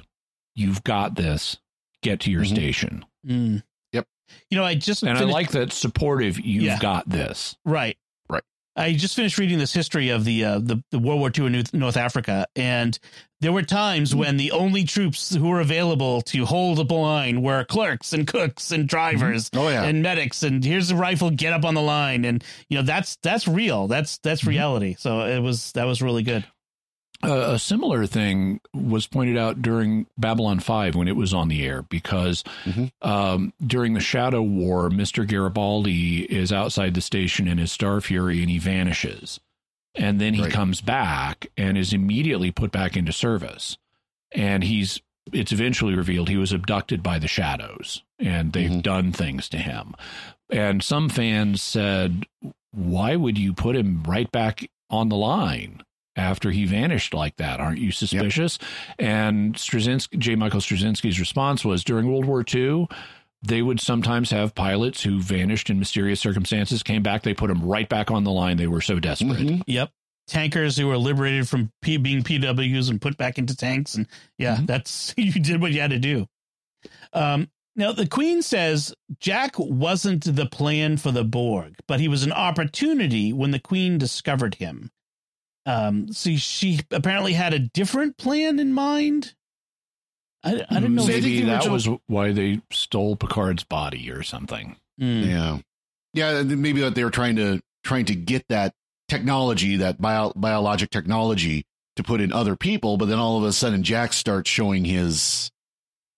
Speaker 2: You've got this. Get to your mm-hmm. station."
Speaker 1: Mm.
Speaker 3: Yep.
Speaker 1: You know, I just
Speaker 2: and finished- I like that supportive. You've yeah. got this.
Speaker 1: Right. I just finished reading this history of the uh, the, the, World War II in North Africa, and there were times mm-hmm. when the only troops who were available to hold up a line were clerks and cooks and drivers
Speaker 3: mm-hmm. oh, yeah.
Speaker 1: and medics. And here's a rifle, get up on the line, and you know that's that's real. That's that's mm-hmm. reality. So it was that was really good
Speaker 2: a similar thing was pointed out during Babylon 5 when it was on the air because mm-hmm. um, during the Shadow War, Mr. Garibaldi is outside the station in his Star Fury and he vanishes. And then he right. comes back and is immediately put back into service. And he's it's eventually revealed he was abducted by the shadows and they've mm-hmm. done things to him. And some fans said, why would you put him right back on the line? After he vanished like that. Aren't you suspicious? Yep. And Straczynski, J. Michael Straczynski's response was during World War II, they would sometimes have pilots who vanished in mysterious circumstances, came back, they put them right back on the line. They were so desperate. Mm-hmm.
Speaker 1: Yep. Tankers who were liberated from P- being PWs and put back into tanks. And yeah, mm-hmm. that's, [LAUGHS] you did what you had to do. Um, now, the Queen says Jack wasn't the plan for the Borg, but he was an opportunity when the Queen discovered him. Um, so she apparently had a different plan in mind. I, I don't know.
Speaker 2: Maybe that was why they stole Picard's body or something.
Speaker 3: Mm. Yeah, yeah. Maybe that they were trying to trying to get that technology, that bio, biologic technology, to put in other people. But then all of a sudden, Jack starts showing his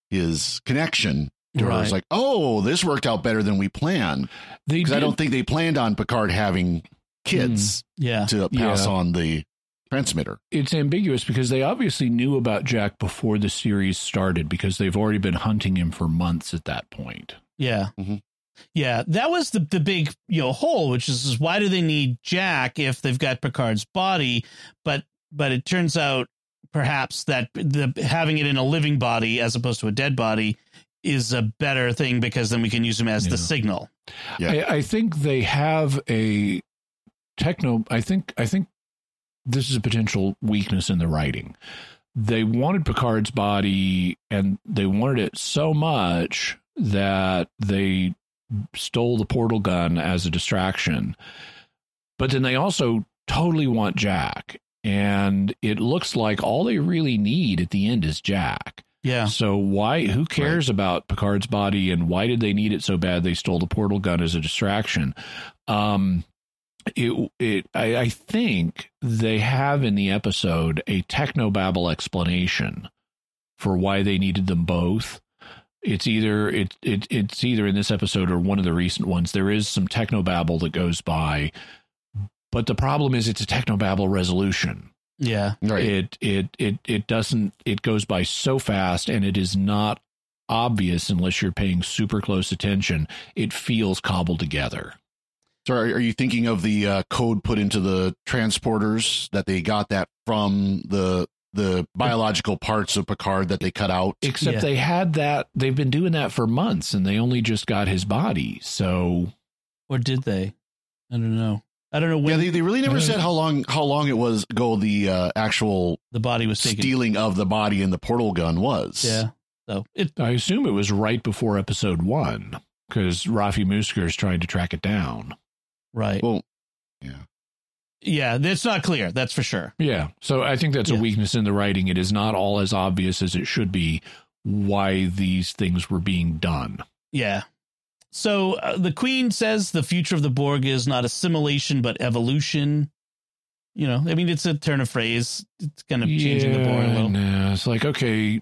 Speaker 3: his connection. To right. It's like, oh, this worked out better than we planned. Because I don't think they planned on Picard having kids mm,
Speaker 1: yeah.
Speaker 3: to pass yeah. on the transmitter.
Speaker 2: It's ambiguous because they obviously knew about Jack before the series started because they've already been hunting him for months at that point.
Speaker 1: Yeah. Mm-hmm. Yeah, that was the the big you know hole, which is, is why do they need Jack if they've got Picard's body? But but it turns out perhaps that the having it in a living body as opposed to a dead body is a better thing because then we can use him as yeah. the signal.
Speaker 2: Yeah. I, I, think they have a techno i think i think this is a potential weakness in the writing they wanted picard's body and they wanted it so much that they stole the portal gun as a distraction but then they also totally want jack and it looks like all they really need at the end is jack
Speaker 1: yeah.
Speaker 2: So why? Who cares right. about Picard's body, and why did they need it so bad? They stole the portal gun as a distraction. Um, it it I, I think they have in the episode a technobabble explanation for why they needed them both. It's either it, it it's either in this episode or one of the recent ones. There is some technobabble that goes by, but the problem is it's a technobabble resolution.
Speaker 1: Yeah,
Speaker 2: right. It it it it doesn't. It goes by so fast, and it is not obvious unless you're paying super close attention. It feels cobbled together.
Speaker 3: So are, are you thinking of the uh, code put into the transporters that they got that from the the biological parts of Picard that they cut out.
Speaker 2: Except
Speaker 1: Yeah.
Speaker 2: they had that. They've been doing that for months, and they only just got his body. So
Speaker 1: Or did they? I don't know. I don't know when
Speaker 3: Yeah, they, they really never
Speaker 2: Uh,
Speaker 3: said how long how long it was ago the uh, actual
Speaker 1: the body was taken.
Speaker 3: stealing of the body in the portal gun was.
Speaker 1: Yeah. So it
Speaker 2: I assume it was right before episode one because Raffi Musiker is trying to track it down.
Speaker 1: Right.
Speaker 3: Well, yeah.
Speaker 1: yeah, it's not clear. That's for sure.
Speaker 2: Yeah. So I think that's
Speaker 1: Yeah.
Speaker 2: a weakness in the writing. It is not all as obvious as it should be why these things were being done.
Speaker 1: Yeah. So uh, the queen says the future of the Borg is not assimilation but evolution. You know, I mean, it's a turn of phrase. It's kind of changing the Borg a little.
Speaker 2: nah, it's like, okay,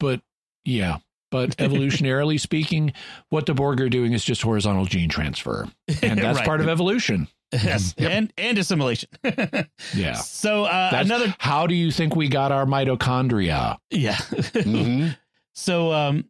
Speaker 2: but yeah. But [LAUGHS] evolutionarily speaking, what the Borg are doing is just horizontal gene transfer. And that's [LAUGHS]
Speaker 1: Right.
Speaker 2: part of evolution.
Speaker 1: Yes,
Speaker 3: Yep.
Speaker 1: and and assimilation. [LAUGHS]
Speaker 2: Yeah.
Speaker 1: So uh,
Speaker 2: That's-
Speaker 1: another,
Speaker 2: How do you think we got our mitochondria?
Speaker 1: yeah.
Speaker 3: Mhm.
Speaker 1: So um,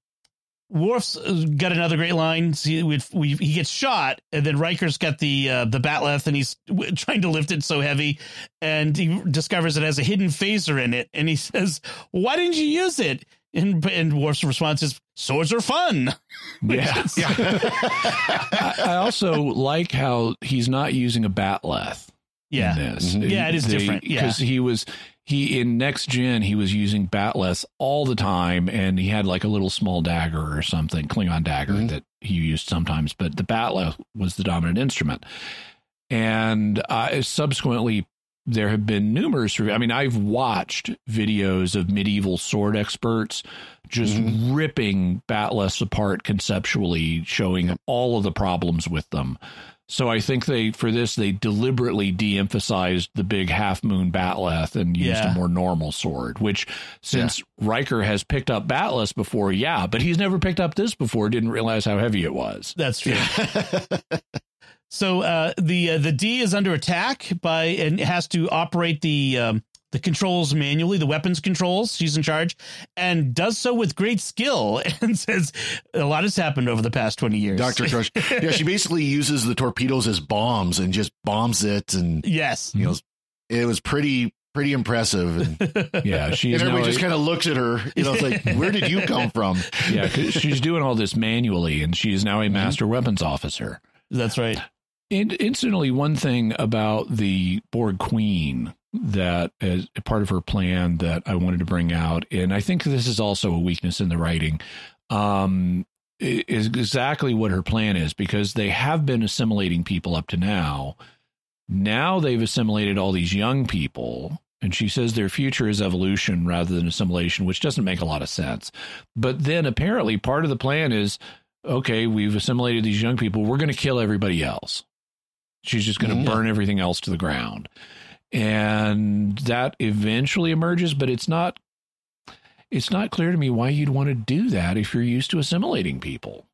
Speaker 1: Worf's uh, got another great line. See, we, we he gets shot, and then Riker's got the uh, the batleth, and he's trying to lift it so heavy, and he discovers it has a hidden phaser in it, and he says, "Why didn't you use it?" And and Worf's response is, "Swords are fun." [LAUGHS]
Speaker 2: Yeah. I, I also like how he's not using a batleth.
Speaker 1: Yeah,
Speaker 2: in this.
Speaker 3: Mhm.
Speaker 1: Yeah, it is different. Yeah.
Speaker 2: because he was he in next gen he was using batleths all the time, and he had like a little small dagger or something, Klingon dagger
Speaker 3: Mhm.
Speaker 2: that he used sometimes, but the batleth was the dominant instrument. And uh, subsequently, there have been numerous. I mean, I've watched videos of medieval sword experts just
Speaker 3: Mhm.
Speaker 2: ripping batleths apart conceptually, showing all of the problems with them. So I think they for this they deliberately de-emphasized the big half moon batleth and used
Speaker 1: Yeah.
Speaker 2: a more normal sword. Which since Riker has picked up batleths before, yeah, but he's never picked up this before. Didn't realize how heavy it was.
Speaker 1: that's true. [LAUGHS] So uh, the uh, the D is under attack by and has to operate the um, the controls manually, the weapons controls. She's in charge and does so with great skill [LAUGHS] and says a lot has happened over the past twenty years.
Speaker 3: Doctor Crush. Yeah, she basically uses the torpedoes as bombs and just bombs it, and
Speaker 1: yes.
Speaker 3: you know, it was pretty pretty impressive. And, [LAUGHS]
Speaker 2: Yeah, she
Speaker 3: and everybody just kind of looks at her. You know, it's like, where did you come from?
Speaker 2: yeah, 'cause she's doing all this manually, and she is now a master weapons officer.
Speaker 1: That's right.
Speaker 2: And incidentally, one thing about the Borg Queen that is a part of her plan that I wanted to bring out, and I think this is also a weakness in the writing, um, is exactly what her plan is because they have been assimilating people up to now. Now they've assimilated all these young people, and she says their future is evolution rather than assimilation, which doesn't make a lot of sense. But then apparently part of the plan is okay, we've assimilated these young people, we're going to kill everybody else. She's just going to burn everything else to the ground. And that eventually emerges, but it's not it's not clear to me why you'd want to do that if you're used to assimilating people.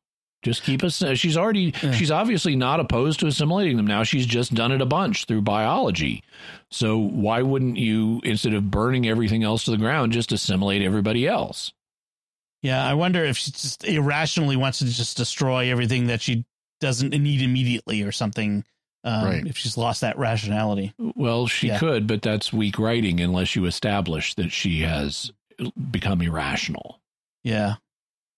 Speaker 2: Just keep us she's already
Speaker 1: Yeah.
Speaker 2: she's obviously not opposed to assimilating them now. She's just done it a bunch through biology. So why wouldn't you instead of burning everything else to the ground just assimilate everybody else?
Speaker 1: Yeah, I wonder if she just irrationally wants to just destroy everything that she doesn't need immediately or something. Um,
Speaker 3: Right.
Speaker 1: If she's lost that rationality.
Speaker 2: Well, she
Speaker 1: Yeah.
Speaker 2: could, but that's weak writing unless you establish that she has become irrational
Speaker 1: Yeah.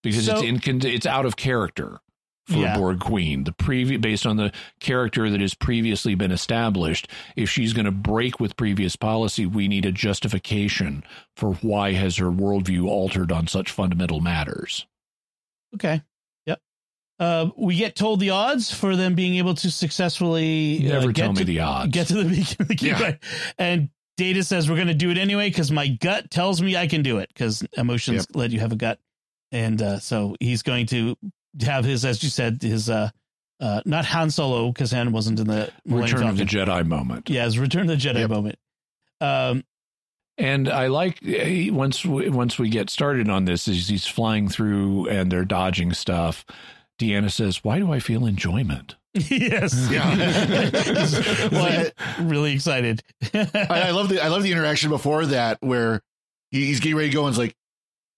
Speaker 2: because
Speaker 1: So-
Speaker 2: it's in, it's out of character for
Speaker 1: Yeah.
Speaker 2: a Borg queen. The previ- based on the character that has previously been established, if she's going to break with previous policy, we need a justification for why has her worldview altered on such fundamental matters.
Speaker 1: Okay. Yep. Uh, we get told the odds for them being able to successfully uh,
Speaker 2: Never
Speaker 1: get
Speaker 2: tell me
Speaker 1: to,
Speaker 2: the odds.
Speaker 1: Get to the [LAUGHS] beacon. of the key,
Speaker 3: Yeah.
Speaker 1: right? And Data says we're going to do it anyway because my gut tells me I can do it because emotions let you have a gut, and uh, so he's going to have his, as you said, his uh, uh, not Han Solo because Han wasn't in the
Speaker 2: Return of the Jedi moment.
Speaker 1: Yeah, his Return of the Jedi
Speaker 3: Yep.
Speaker 1: moment. Um,
Speaker 2: And I like eh, once we, once we get started on this, is he's flying through and they're dodging stuff. Deanna says, "Why do I feel enjoyment?"
Speaker 1: yes. [LAUGHS]
Speaker 3: Yeah. [LAUGHS]
Speaker 1: He's like, really excited. [LAUGHS]
Speaker 3: I, I love the I love the interaction before that where he- he's getting ready to go and it's like,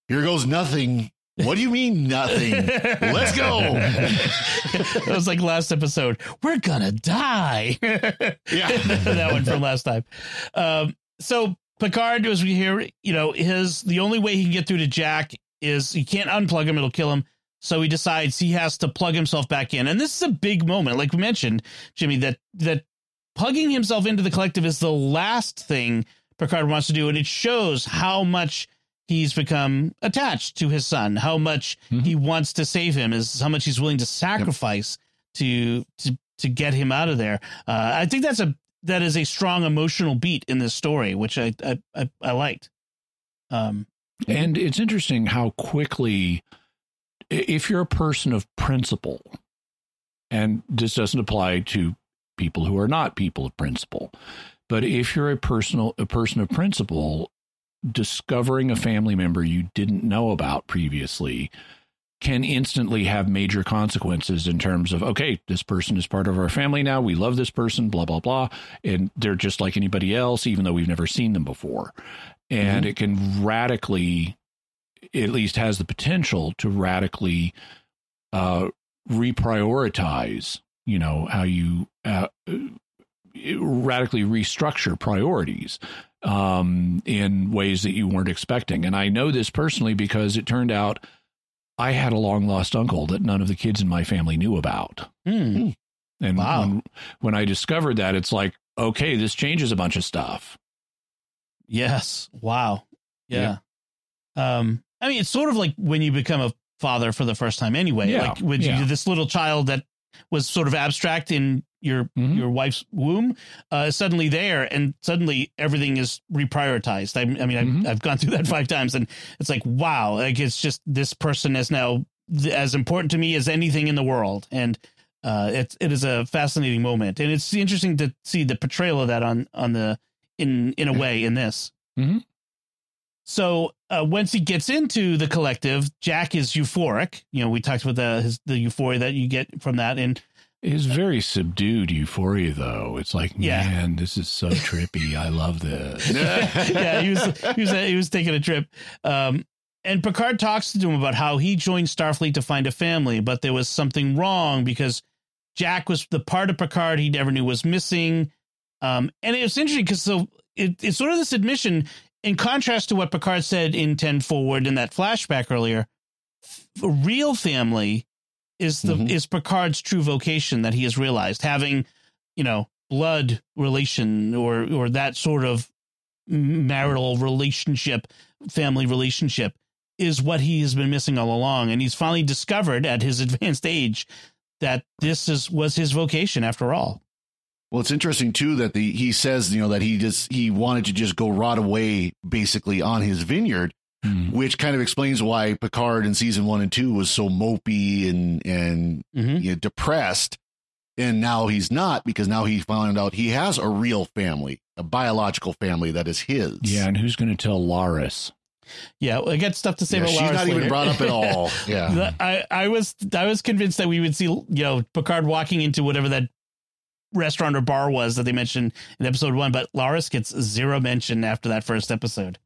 Speaker 3: here goes nothing. What do you mean nothing? Let's go.
Speaker 1: that was like last episode. We're gonna die.
Speaker 3: Yeah.
Speaker 1: that one from last time. Um, so Picard, as we hear, you know, his the only way he can get through to Jack is he can't unplug him; it'll kill him. So he decides he has to plug himself back in, and this is a big moment, like we mentioned, Jimmy. That that plugging himself into the collective is the last thing Picard wants to do, and it shows how much he's become attached to his son, how much mm-hmm. he wants to save him, is how much he's willing to sacrifice yep. to to to get him out of there. Uh, I think that's a that is a strong emotional beat in this story, which I I, I, I liked.
Speaker 2: Um, and it's interesting how quickly, if you're a person of principle, and this doesn't apply to people who are not people of principle, but if you're a personal a person of principle, discovering a family member you didn't know about previously can instantly have major consequences in terms of okay this person is part of our family now. We love this person blah blah blah. And they're just like anybody else even though we've never seen them before. And mm-hmm. it can radically at least has the potential to radically uh reprioritize you know how you uh, radically restructure priorities um, in ways that you weren't expecting. And I know this personally because it turned out I had a long lost uncle that none of the kids in my family knew about.
Speaker 1: Mm.
Speaker 2: And wow. when, when I discovered that, it's like, okay, this changes a bunch of stuff.
Speaker 1: Yes. Wow. Yeah. yeah. Um, I mean, it's sort of like when you become a father for the first time anyway. Yeah. Like with yeah. you, this little child that was sort of abstract in your mm-hmm. your wife's womb uh, suddenly there and suddenly everything is reprioritized i, I mean mm-hmm. I've, I've, gone through that [LAUGHS] five times and it's like wow like it's just this person is now as important to me as anything in the world and uh, it, it is a fascinating moment and it's interesting to see the portrayal of that on on the in in a way in this
Speaker 2: mm-hmm.
Speaker 1: So uh, once he gets into the collective, Jack is euphoric. You know, we talked about the his, the euphoria that you get from that, and
Speaker 2: it's very subdued euphoria, though. It's like, yeah. man, this is so trippy. I love this. [LAUGHS]
Speaker 1: yeah, he was he was he was taking a trip. Um, and Picard talks to him about how he joined Starfleet to find a family, but there was something wrong because Jack was the part of Picard he never knew was missing. Um, and it was interesting because so it, it's sort of this admission in contrast to what Picard said in 10 Forward in that flashback earlier, real family is the mm-hmm. is Picard's true vocation that he has realized. Having, you know, blood relation or or that sort of marital relationship, family relationship is what he has been missing all along. And he's finally discovered at his [LAUGHS] advanced age that this is was his vocation after all.
Speaker 3: Well, it's interesting too that the he says you know that he just he wanted to just go rot away basically on his vineyard, mm. which kind of explains why Picard in season one and two was so mopey and and mm-hmm. you know, depressed, and now he's not because now he found out he has a real family, a biological family that is his.
Speaker 2: Yeah, and who's going to tell Laris?
Speaker 1: Yeah, I got stuff to say
Speaker 3: yeah,
Speaker 1: about
Speaker 3: she's
Speaker 1: Laris
Speaker 3: not
Speaker 1: later.
Speaker 3: even brought up at all. [LAUGHS] Yeah,
Speaker 1: I, I was I was convinced that we would see you know Picard walking into whatever that restaurant or bar was that they mentioned in episode one, but Laris gets zero mention after that first episode.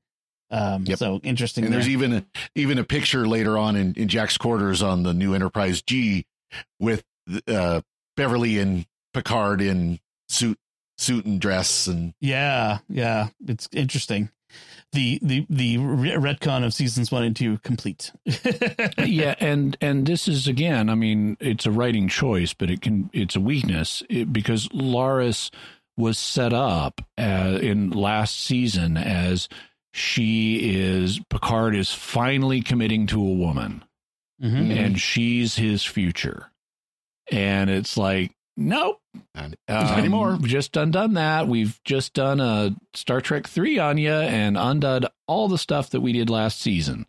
Speaker 1: Um, yep. So interesting.
Speaker 3: And there. there's even a, even a picture later on in, in Jack's quarters on the new Enterprise G with uh, Beverly and Picard in suit suit and dress and
Speaker 1: yeah yeah it's interesting the the the retcon of seasons one and two complete. [LAUGHS]
Speaker 2: yeah, and and this is again, I mean, it's a writing choice, but it can it's a weakness it, because Laris was set up uh, in last season as she is Picard is finally committing to a woman, mm-hmm. and she's his future, and it's like Nope.
Speaker 3: Not [LAUGHS] um, anymore.
Speaker 2: We've just undone that. We've just done a Star Trek 3 on you and undone all the stuff that we did last season.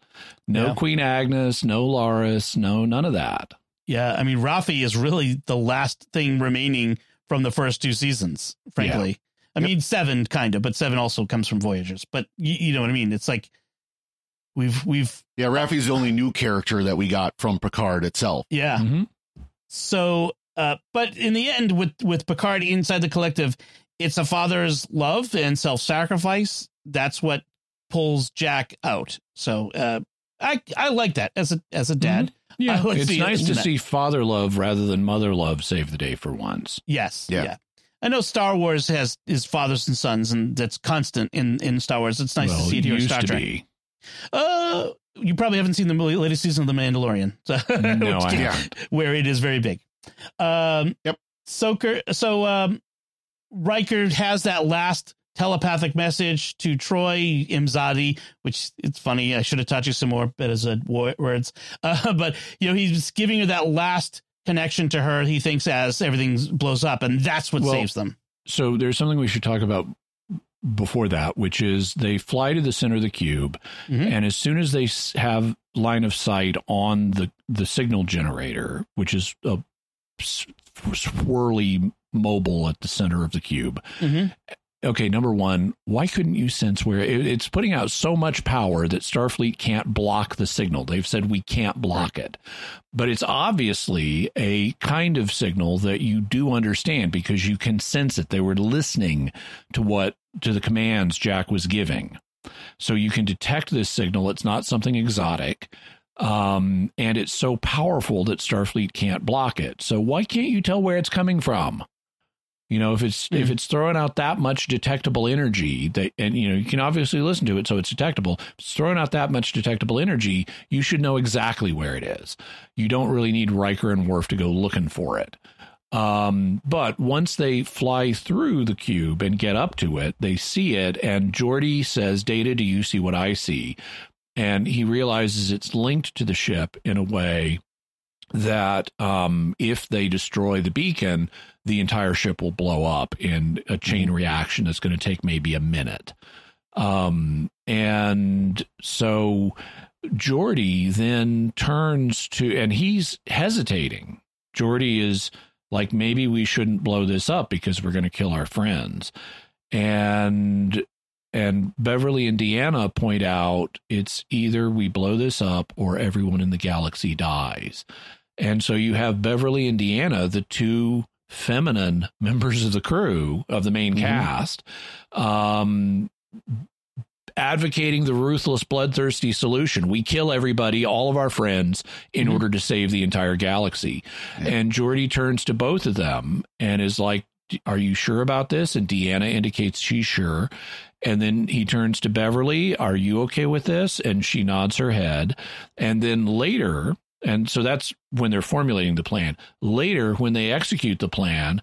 Speaker 2: No yeah. Queen Agnes, no Laris, no none of that.
Speaker 1: Yeah, I mean Raffi is really the last thing remaining from the first two seasons, frankly. Yeah. I yep. mean 7 kind of, but 7 also comes from Voyagers. But you, you know what I mean? It's like we've we've
Speaker 3: Yeah, Raffi's the only new character that we got from Picard itself.
Speaker 1: Yeah. Mm-hmm. So uh, but in the end, with with Picard inside the collective, it's a father's love and self sacrifice. That's what pulls Jack out. So uh, I I like that as a as a dad. Mm-hmm.
Speaker 2: Yeah, like it's nice to that. see father love rather than mother love save the day for once.
Speaker 1: Yes. Yeah. yeah. I know Star Wars has is fathers and sons, and that's constant in in Star Wars. It's nice
Speaker 2: well,
Speaker 1: to see it here in Star
Speaker 2: to
Speaker 1: Trek.
Speaker 2: be.
Speaker 1: Uh, you probably haven't seen the latest season of The Mandalorian, so,
Speaker 2: No, [LAUGHS] I haven't.
Speaker 1: where it is very big. Um,
Speaker 3: Yep.
Speaker 1: So, so um, Riker has that last telepathic message to Troi Imzadi, which it's funny. I should have taught you some more better words. [LAUGHS] Uh, but you know, he's giving her that last connection to her. He thinks as everything blows up, and that's what
Speaker 2: Well,
Speaker 1: saves them.
Speaker 2: So there's something we should talk about before that, which is they fly to the center of the cube,
Speaker 1: Mhm.
Speaker 2: and as soon as they have line of sight on the the signal generator, which is a s- swirly mobile at the center of the cube.
Speaker 1: Mhm.
Speaker 2: Okay, number one, why couldn't you sense where it, it's putting out so much power that Starfleet can't block the signal? They've said we can't block it, but it's obviously a kind of signal that you do understand because you can sense it. They were listening to what to the commands Jack was giving, so you can detect this signal. It's not something exotic. Um, and it's so powerful that Starfleet can't block it. So why can't you tell where it's coming from? You know, if it's if it's throwing out that much detectable energy, that and you know you can obviously listen to it, so it's detectable. If it's throwing out that much detectable energy, you should know exactly where it is. You don't really need Riker and Worf to go looking for it. Um, but once they fly through the cube and get up to it, they see it, and Geordi says, "Data, do you see what I see?" And he realizes it's linked to the ship in a way that um, if they destroy the beacon, the entire ship will blow up in a chain reaction that's going to take maybe a minute. Um, and so Geordi then turns to, and he's hesitating. Geordi is like, maybe we shouldn't blow this up because we're going to kill our friends. And and Beverly and Deanna point out it's either we blow this up or everyone in the galaxy dies. And so you have Beverly and Deanna, the two feminine members of the crew of the main
Speaker 3: Mhm.
Speaker 2: cast, um, advocating the ruthless, bloodthirsty solution. We kill everybody, all of our friends, in
Speaker 1: Mhm.
Speaker 2: order to save the entire galaxy.
Speaker 3: Yeah.
Speaker 2: And Geordi turns to both of them and is like, Are you sure about this? And Deanna indicates she's sure. And then he turns to Beverly, Are you okay with this? And she nods her head. And then later, and so that's when they're formulating the plan. Later, when they execute the plan,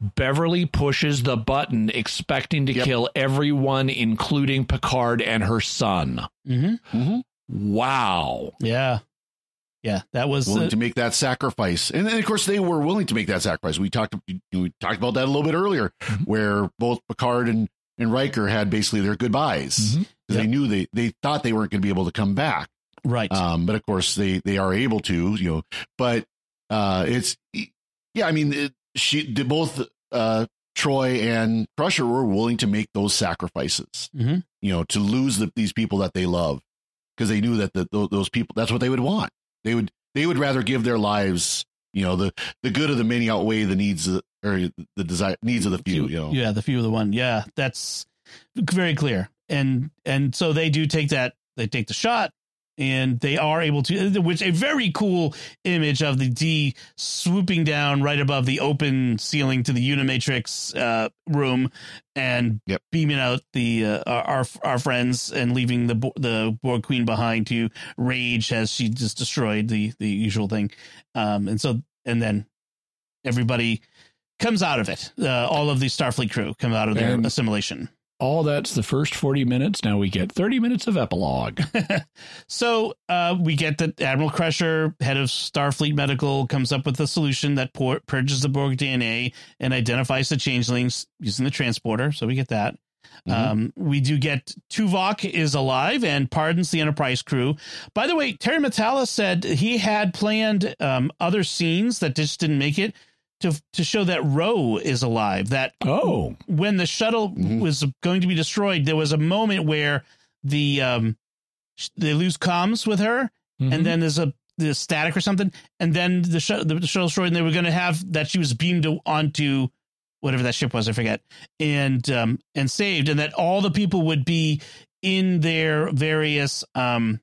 Speaker 2: Beverly pushes the button, expecting to
Speaker 3: Yep.
Speaker 2: kill everyone, including Picard and her son.
Speaker 1: Mm-hmm.
Speaker 3: Mhm.
Speaker 2: Wow.
Speaker 1: Yeah, yeah, that was
Speaker 3: willing
Speaker 1: uh,
Speaker 3: to make that sacrifice, and then of course they were willing to make that sacrifice. We talked we talked about that a little bit earlier,
Speaker 2: Mhm.
Speaker 3: where both Picard and and Riker had basically their goodbyes because
Speaker 2: Mhm.
Speaker 3: they knew they they thought they weren't going to be able to come back.
Speaker 1: right.
Speaker 3: Um, but of course they they are able to, you know. But uh, it's yeah, I mean, it, she did both uh, Troi and Crusher were willing to make those sacrifices,
Speaker 1: Mhm.
Speaker 3: you know, to lose the, these people that they love because they knew that the, those people that's what they would want. They would they would rather give their lives, you know, the the good of the many outweigh the needs of, or the desire needs of the few. You know,
Speaker 1: Yeah, the few of the one. Yeah, that's very clear. And and so they do take that. They take the shot, and they are able to. Which a very cool image of the D swooping down right above the open ceiling to the Unimatrix uh, room, and
Speaker 3: Yep.
Speaker 1: beaming out the uh, our our friends and leaving the the Borg Queen behind to rage as she just destroyed the the usual thing. Um, and so and then everybody comes out of it. Uh, all of the Starfleet crew come out of their
Speaker 2: And-
Speaker 1: assimilation.
Speaker 2: All that's the first 40 minutes. Now we get 30 minutes of epilogue. [LAUGHS]
Speaker 1: so uh, we get that Admiral Crusher, head of Starfleet Medical, comes up with a solution that por- purges the Borg DNA and identifies the changelings using the transporter. So we get that.
Speaker 3: Mhm.
Speaker 1: Um, we do get Tuvok is alive and pardons the Enterprise crew. By the way, Terry Matalas said he had planned um, other scenes that just didn't make it to to show that Ro is alive. That
Speaker 2: Oh,
Speaker 1: when the shuttle
Speaker 3: Mhm.
Speaker 1: was going to be destroyed, there was a moment where the um they lose comms with her,
Speaker 2: Mhm.
Speaker 1: and then there's a the static or something, and then the, sh- the shuttle destroyed, and they were going to have that she was beamed onto whatever that ship was, I forget, and um and saved, and that all the people would be in their various um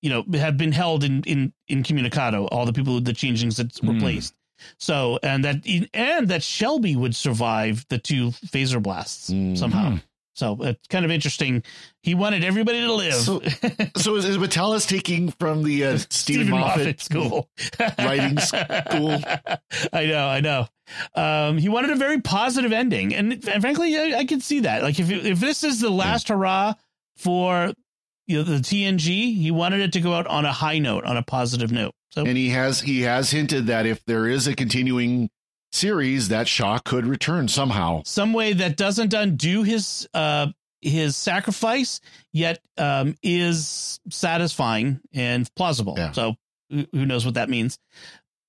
Speaker 1: you know have been held in in incommunicado all the people with the changelings that
Speaker 2: Hmm.
Speaker 1: replaced So and that and that Shelby would survive the two phaser blasts mm. somehow. So it's kind of interesting. He wanted everybody to live.
Speaker 3: So, [LAUGHS] so is, is taking from the uh, Steven, Moffat, Moffat,
Speaker 1: school
Speaker 3: writing [LAUGHS] school?
Speaker 1: I know, I know. Um, he wanted a very positive ending, and, and frankly, I, I can see that. Like if if this is the last hurrah for you know the TNG, he wanted it to go out on a high note, on a positive note.
Speaker 3: So, and he has he has hinted that if there is a continuing series that Shaw could return somehow.
Speaker 1: Some way that doesn't undo his uh his sacrifice yet um is satisfying and plausible. Yeah. So who knows what that means.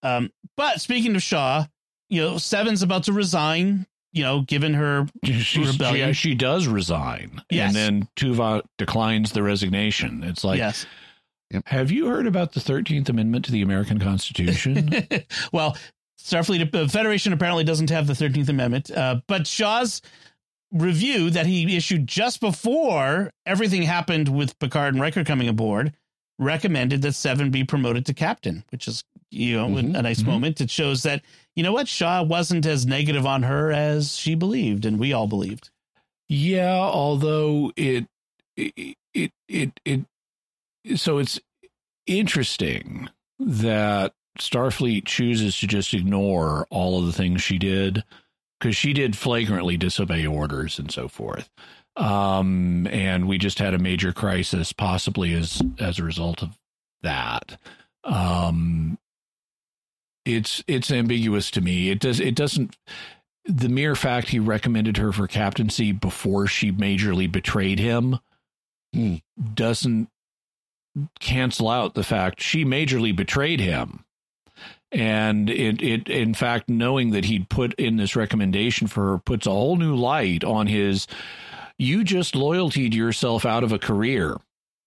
Speaker 1: Um but speaking of Shaw, you know, Seven's about to resign, you know, given her [LAUGHS]
Speaker 2: She's, rebellion. She, she does resign. Yes. And then Tuvok declines the resignation. It's like
Speaker 1: yes.
Speaker 2: Have you heard about the 13th Amendment to the American Constitution? [LAUGHS]
Speaker 1: well, Starfleet uh, Federation apparently doesn't have the 13th Amendment, uh, but Shaw's review that he issued just before everything happened with Picard and Riker coming aboard recommended that Seven be promoted to captain, which is you know mm-hmm. a nice mm-hmm. moment. It shows that you know what Shaw wasn't as negative on her as she believed, and we all believed.
Speaker 2: Yeah, although it it it it, it so it's interesting that Starfleet chooses to just ignore all of the things she did because she did flagrantly disobey orders and so forth. Um, and we just had a major crisis, possibly as as a result of that. Um, it's it's ambiguous to me. It does it doesn't the mere fact he recommended her for captaincy before she majorly betrayed him hmm. doesn't cancel out the fact she majorly betrayed him. And it, it in fact knowing that he'd put in this recommendation for her puts a whole new light on his you just loyalty yourself out of a career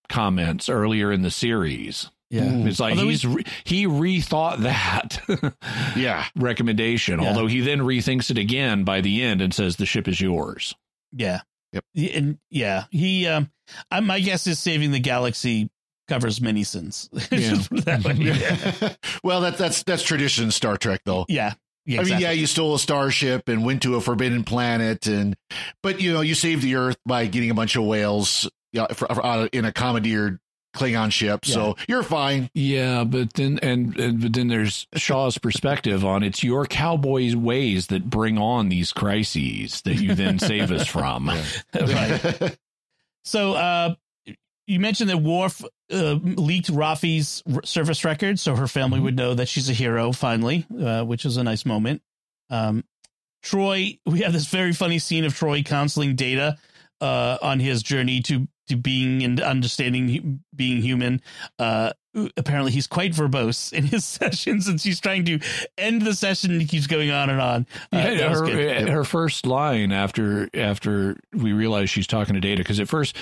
Speaker 2: comments earlier in the series.
Speaker 1: Yeah.
Speaker 2: It's like although he's re- he rethought that [LAUGHS]
Speaker 3: yeah.
Speaker 2: recommendation yeah. although he then rethinks it again by the end and says the ship is yours.
Speaker 1: Yeah.
Speaker 3: Yep.
Speaker 1: And yeah, he um I, my guess is saving the galaxy covers many sins. [LAUGHS] [LAUGHS] Yeah.
Speaker 3: that [LAUGHS] well, that, that's that's tradition Star Trek, though.
Speaker 1: Yeah.
Speaker 3: Yeah, exactly. I mean, yeah, you stole a starship and went to a forbidden planet, and but you know you saved the Earth by getting a bunch of whales you know, for, for, uh, in a commandeered Klingon ship, yeah. so you're fine.
Speaker 2: Yeah, but then and, and but then there's Shaw's perspective on it's your cowboys' ways that bring on these crises that you then save us from. right.
Speaker 1: So, uh, you mentioned that Worf uh, leaked Raffi's service record, so her family mm-hmm. would know that she's a hero finally, uh, which is a nice moment. Um, Troi, we have this very funny scene of Troi counseling Data uh, on his journey to to being and understanding being human. Uh, apparently, he's quite verbose in his [LAUGHS] sessions, and she's trying to end the session. And he keeps going on and on.
Speaker 2: Uh, yeah, her, her first line after after we realize she's talking to Data, because at first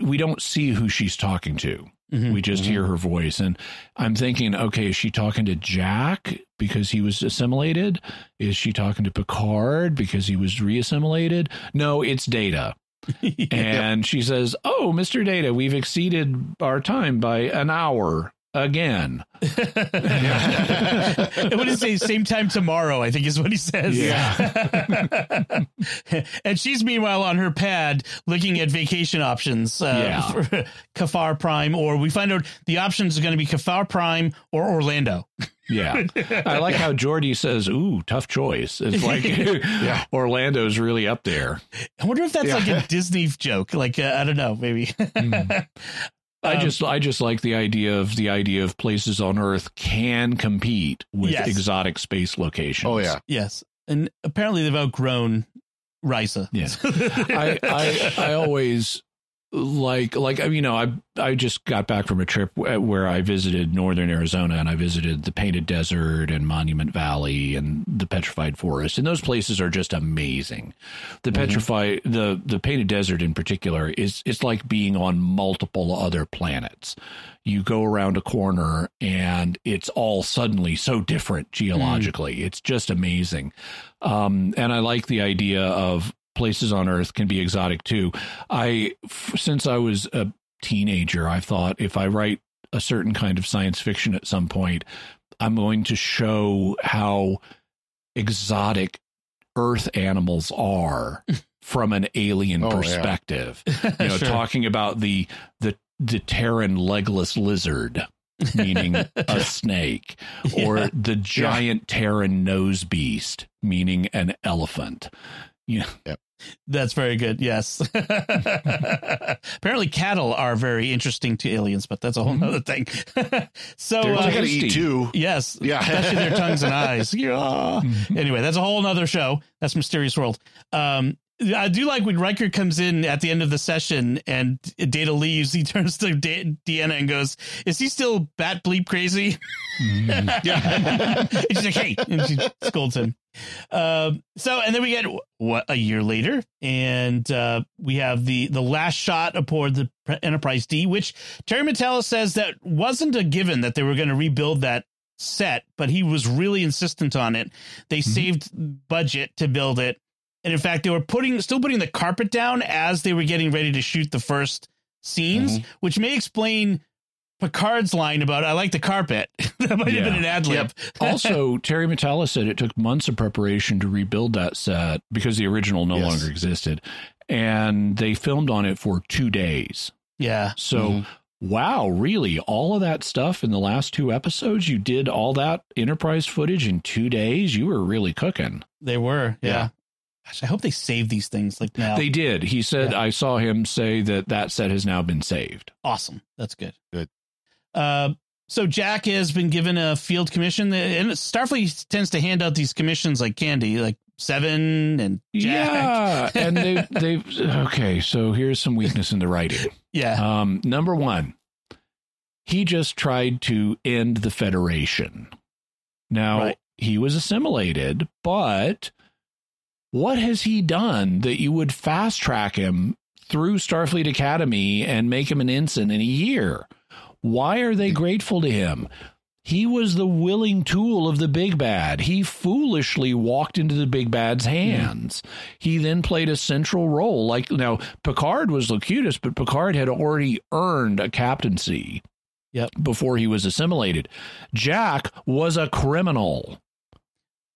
Speaker 2: we don't see who she's talking to. Mm-hmm, we just mm-hmm. hear her voice. And I'm thinking, okay, is she talking to Jack because he was assimilated? Is she talking to Picard because he was reassimilated? No, it's Data. [LAUGHS] yeah. And she says, Oh, Mr. Data, we've exceeded our time by an hour again. [LAUGHS] what
Speaker 1: did he say? Same time tomorrow, I think is what he says.
Speaker 2: Yeah. [LAUGHS]
Speaker 1: and she's meanwhile on her pad looking at vacation options uh, yeah. [LAUGHS] for Kafar Prime, or we find out the options are going to be Kafar Prime or Orlando.
Speaker 2: Yeah. I like how Geordi says, Ooh, tough choice. It's like yeah. Orlando's really up there.
Speaker 1: I wonder if that's yeah. like a Disney joke. Like, uh, I don't know, maybe. Mm.
Speaker 2: I um, just I just like the idea of the idea of places on Earth can compete with yes. exotic space locations.
Speaker 3: Oh yeah,
Speaker 1: yes, and apparently they've outgrown Risa.
Speaker 2: Yeah, [LAUGHS] I, I I always like like you know I I just got back from a trip where I visited northern Arizona and I visited the Painted Desert and Monument Valley and the Petrified Forest and those places are just amazing. The mm-hmm. petrified the the Painted Desert in particular is it's like being on multiple other planets. You go around a corner and it's all suddenly so different geologically. Mm. It's just amazing. Um, and I like the idea of places on Earth can be exotic too. I, since I was a teenager, I thought if I write a certain kind of science fiction at some point, I'm going to show how exotic Earth animals are [LAUGHS] from an alien
Speaker 3: Oh, yeah.
Speaker 2: perspective. [LAUGHS] You know,
Speaker 1: Sure.
Speaker 2: talking about the the the Terran legless lizard, meaning [LAUGHS] a snake, or the giant Terran nose beast, meaning an elephant. You know,
Speaker 1: That's very good. Yes. [LAUGHS] Apparently, cattle are very interesting to aliens, but that's a whole other thing. [LAUGHS] so,
Speaker 2: They're
Speaker 1: uh,
Speaker 3: I gotta eat too.
Speaker 1: yes,
Speaker 3: Yeah.
Speaker 1: especially their tongues and eyes. [LAUGHS] Yeah. Anyway, that's a whole nother show. That's Mysterious World. Um, I do like when Riker comes in at the end of the session and Data leaves. He [LAUGHS] turns to De- Deanna and goes, "Is he still bat bleep crazy?" [LAUGHS] yeah. and she's like, "Hey," and she scolds him. Um, so, and then we get what a year later, and uh, we have the the last shot aboard the Enterprise D, which Terry Matalas says that wasn't a given that they were going to rebuild that set, but he was really insistent on it. They saved budget to build it, and in fact, they were putting still putting the carpet down as they were getting ready to shoot the first scenes, which may explain. Picard's line about "I like the carpet" [LAUGHS] that might have been an ad lib. [LAUGHS]
Speaker 2: also, Terry Matalas said it took months of preparation to rebuild that set because the original no
Speaker 3: Yes.
Speaker 2: longer existed, and they filmed on it for two days.
Speaker 1: yeah,
Speaker 2: So,
Speaker 3: Mhm.
Speaker 2: wow, really, all of that stuff in the last two episodes, you did all that Enterprise footage in two days. You were really cooking.
Speaker 1: They were, yeah.
Speaker 3: Yeah.
Speaker 1: Gosh, I hope they save these things like now.
Speaker 2: They did. He said,
Speaker 1: Yeah.
Speaker 2: I saw him say that that set has now been saved.
Speaker 1: awesome. That's good.
Speaker 3: Good.
Speaker 1: Uh, so Jack has been given a field commission, and Starfleet tends to hand out these commissions like candy, like Seven and Jack.
Speaker 2: Yeah, and they [LAUGHS] they okay. So here's some weakness in the writing.
Speaker 1: Yeah,
Speaker 2: Um, number one, he just tried to end the Federation. Now
Speaker 1: Right.
Speaker 2: he was assimilated, but what has he done that you would fast track him through Starfleet Academy and make him an ensign in a year? Why are they grateful to him? He was the willing tool of the big bad. He foolishly walked into the big bad's hmm. hands. He then played a central role. Like now, Picard was Locutus, but Picard had already earned a captaincy.
Speaker 1: Yep.
Speaker 2: Before he was assimilated, Jack was a criminal.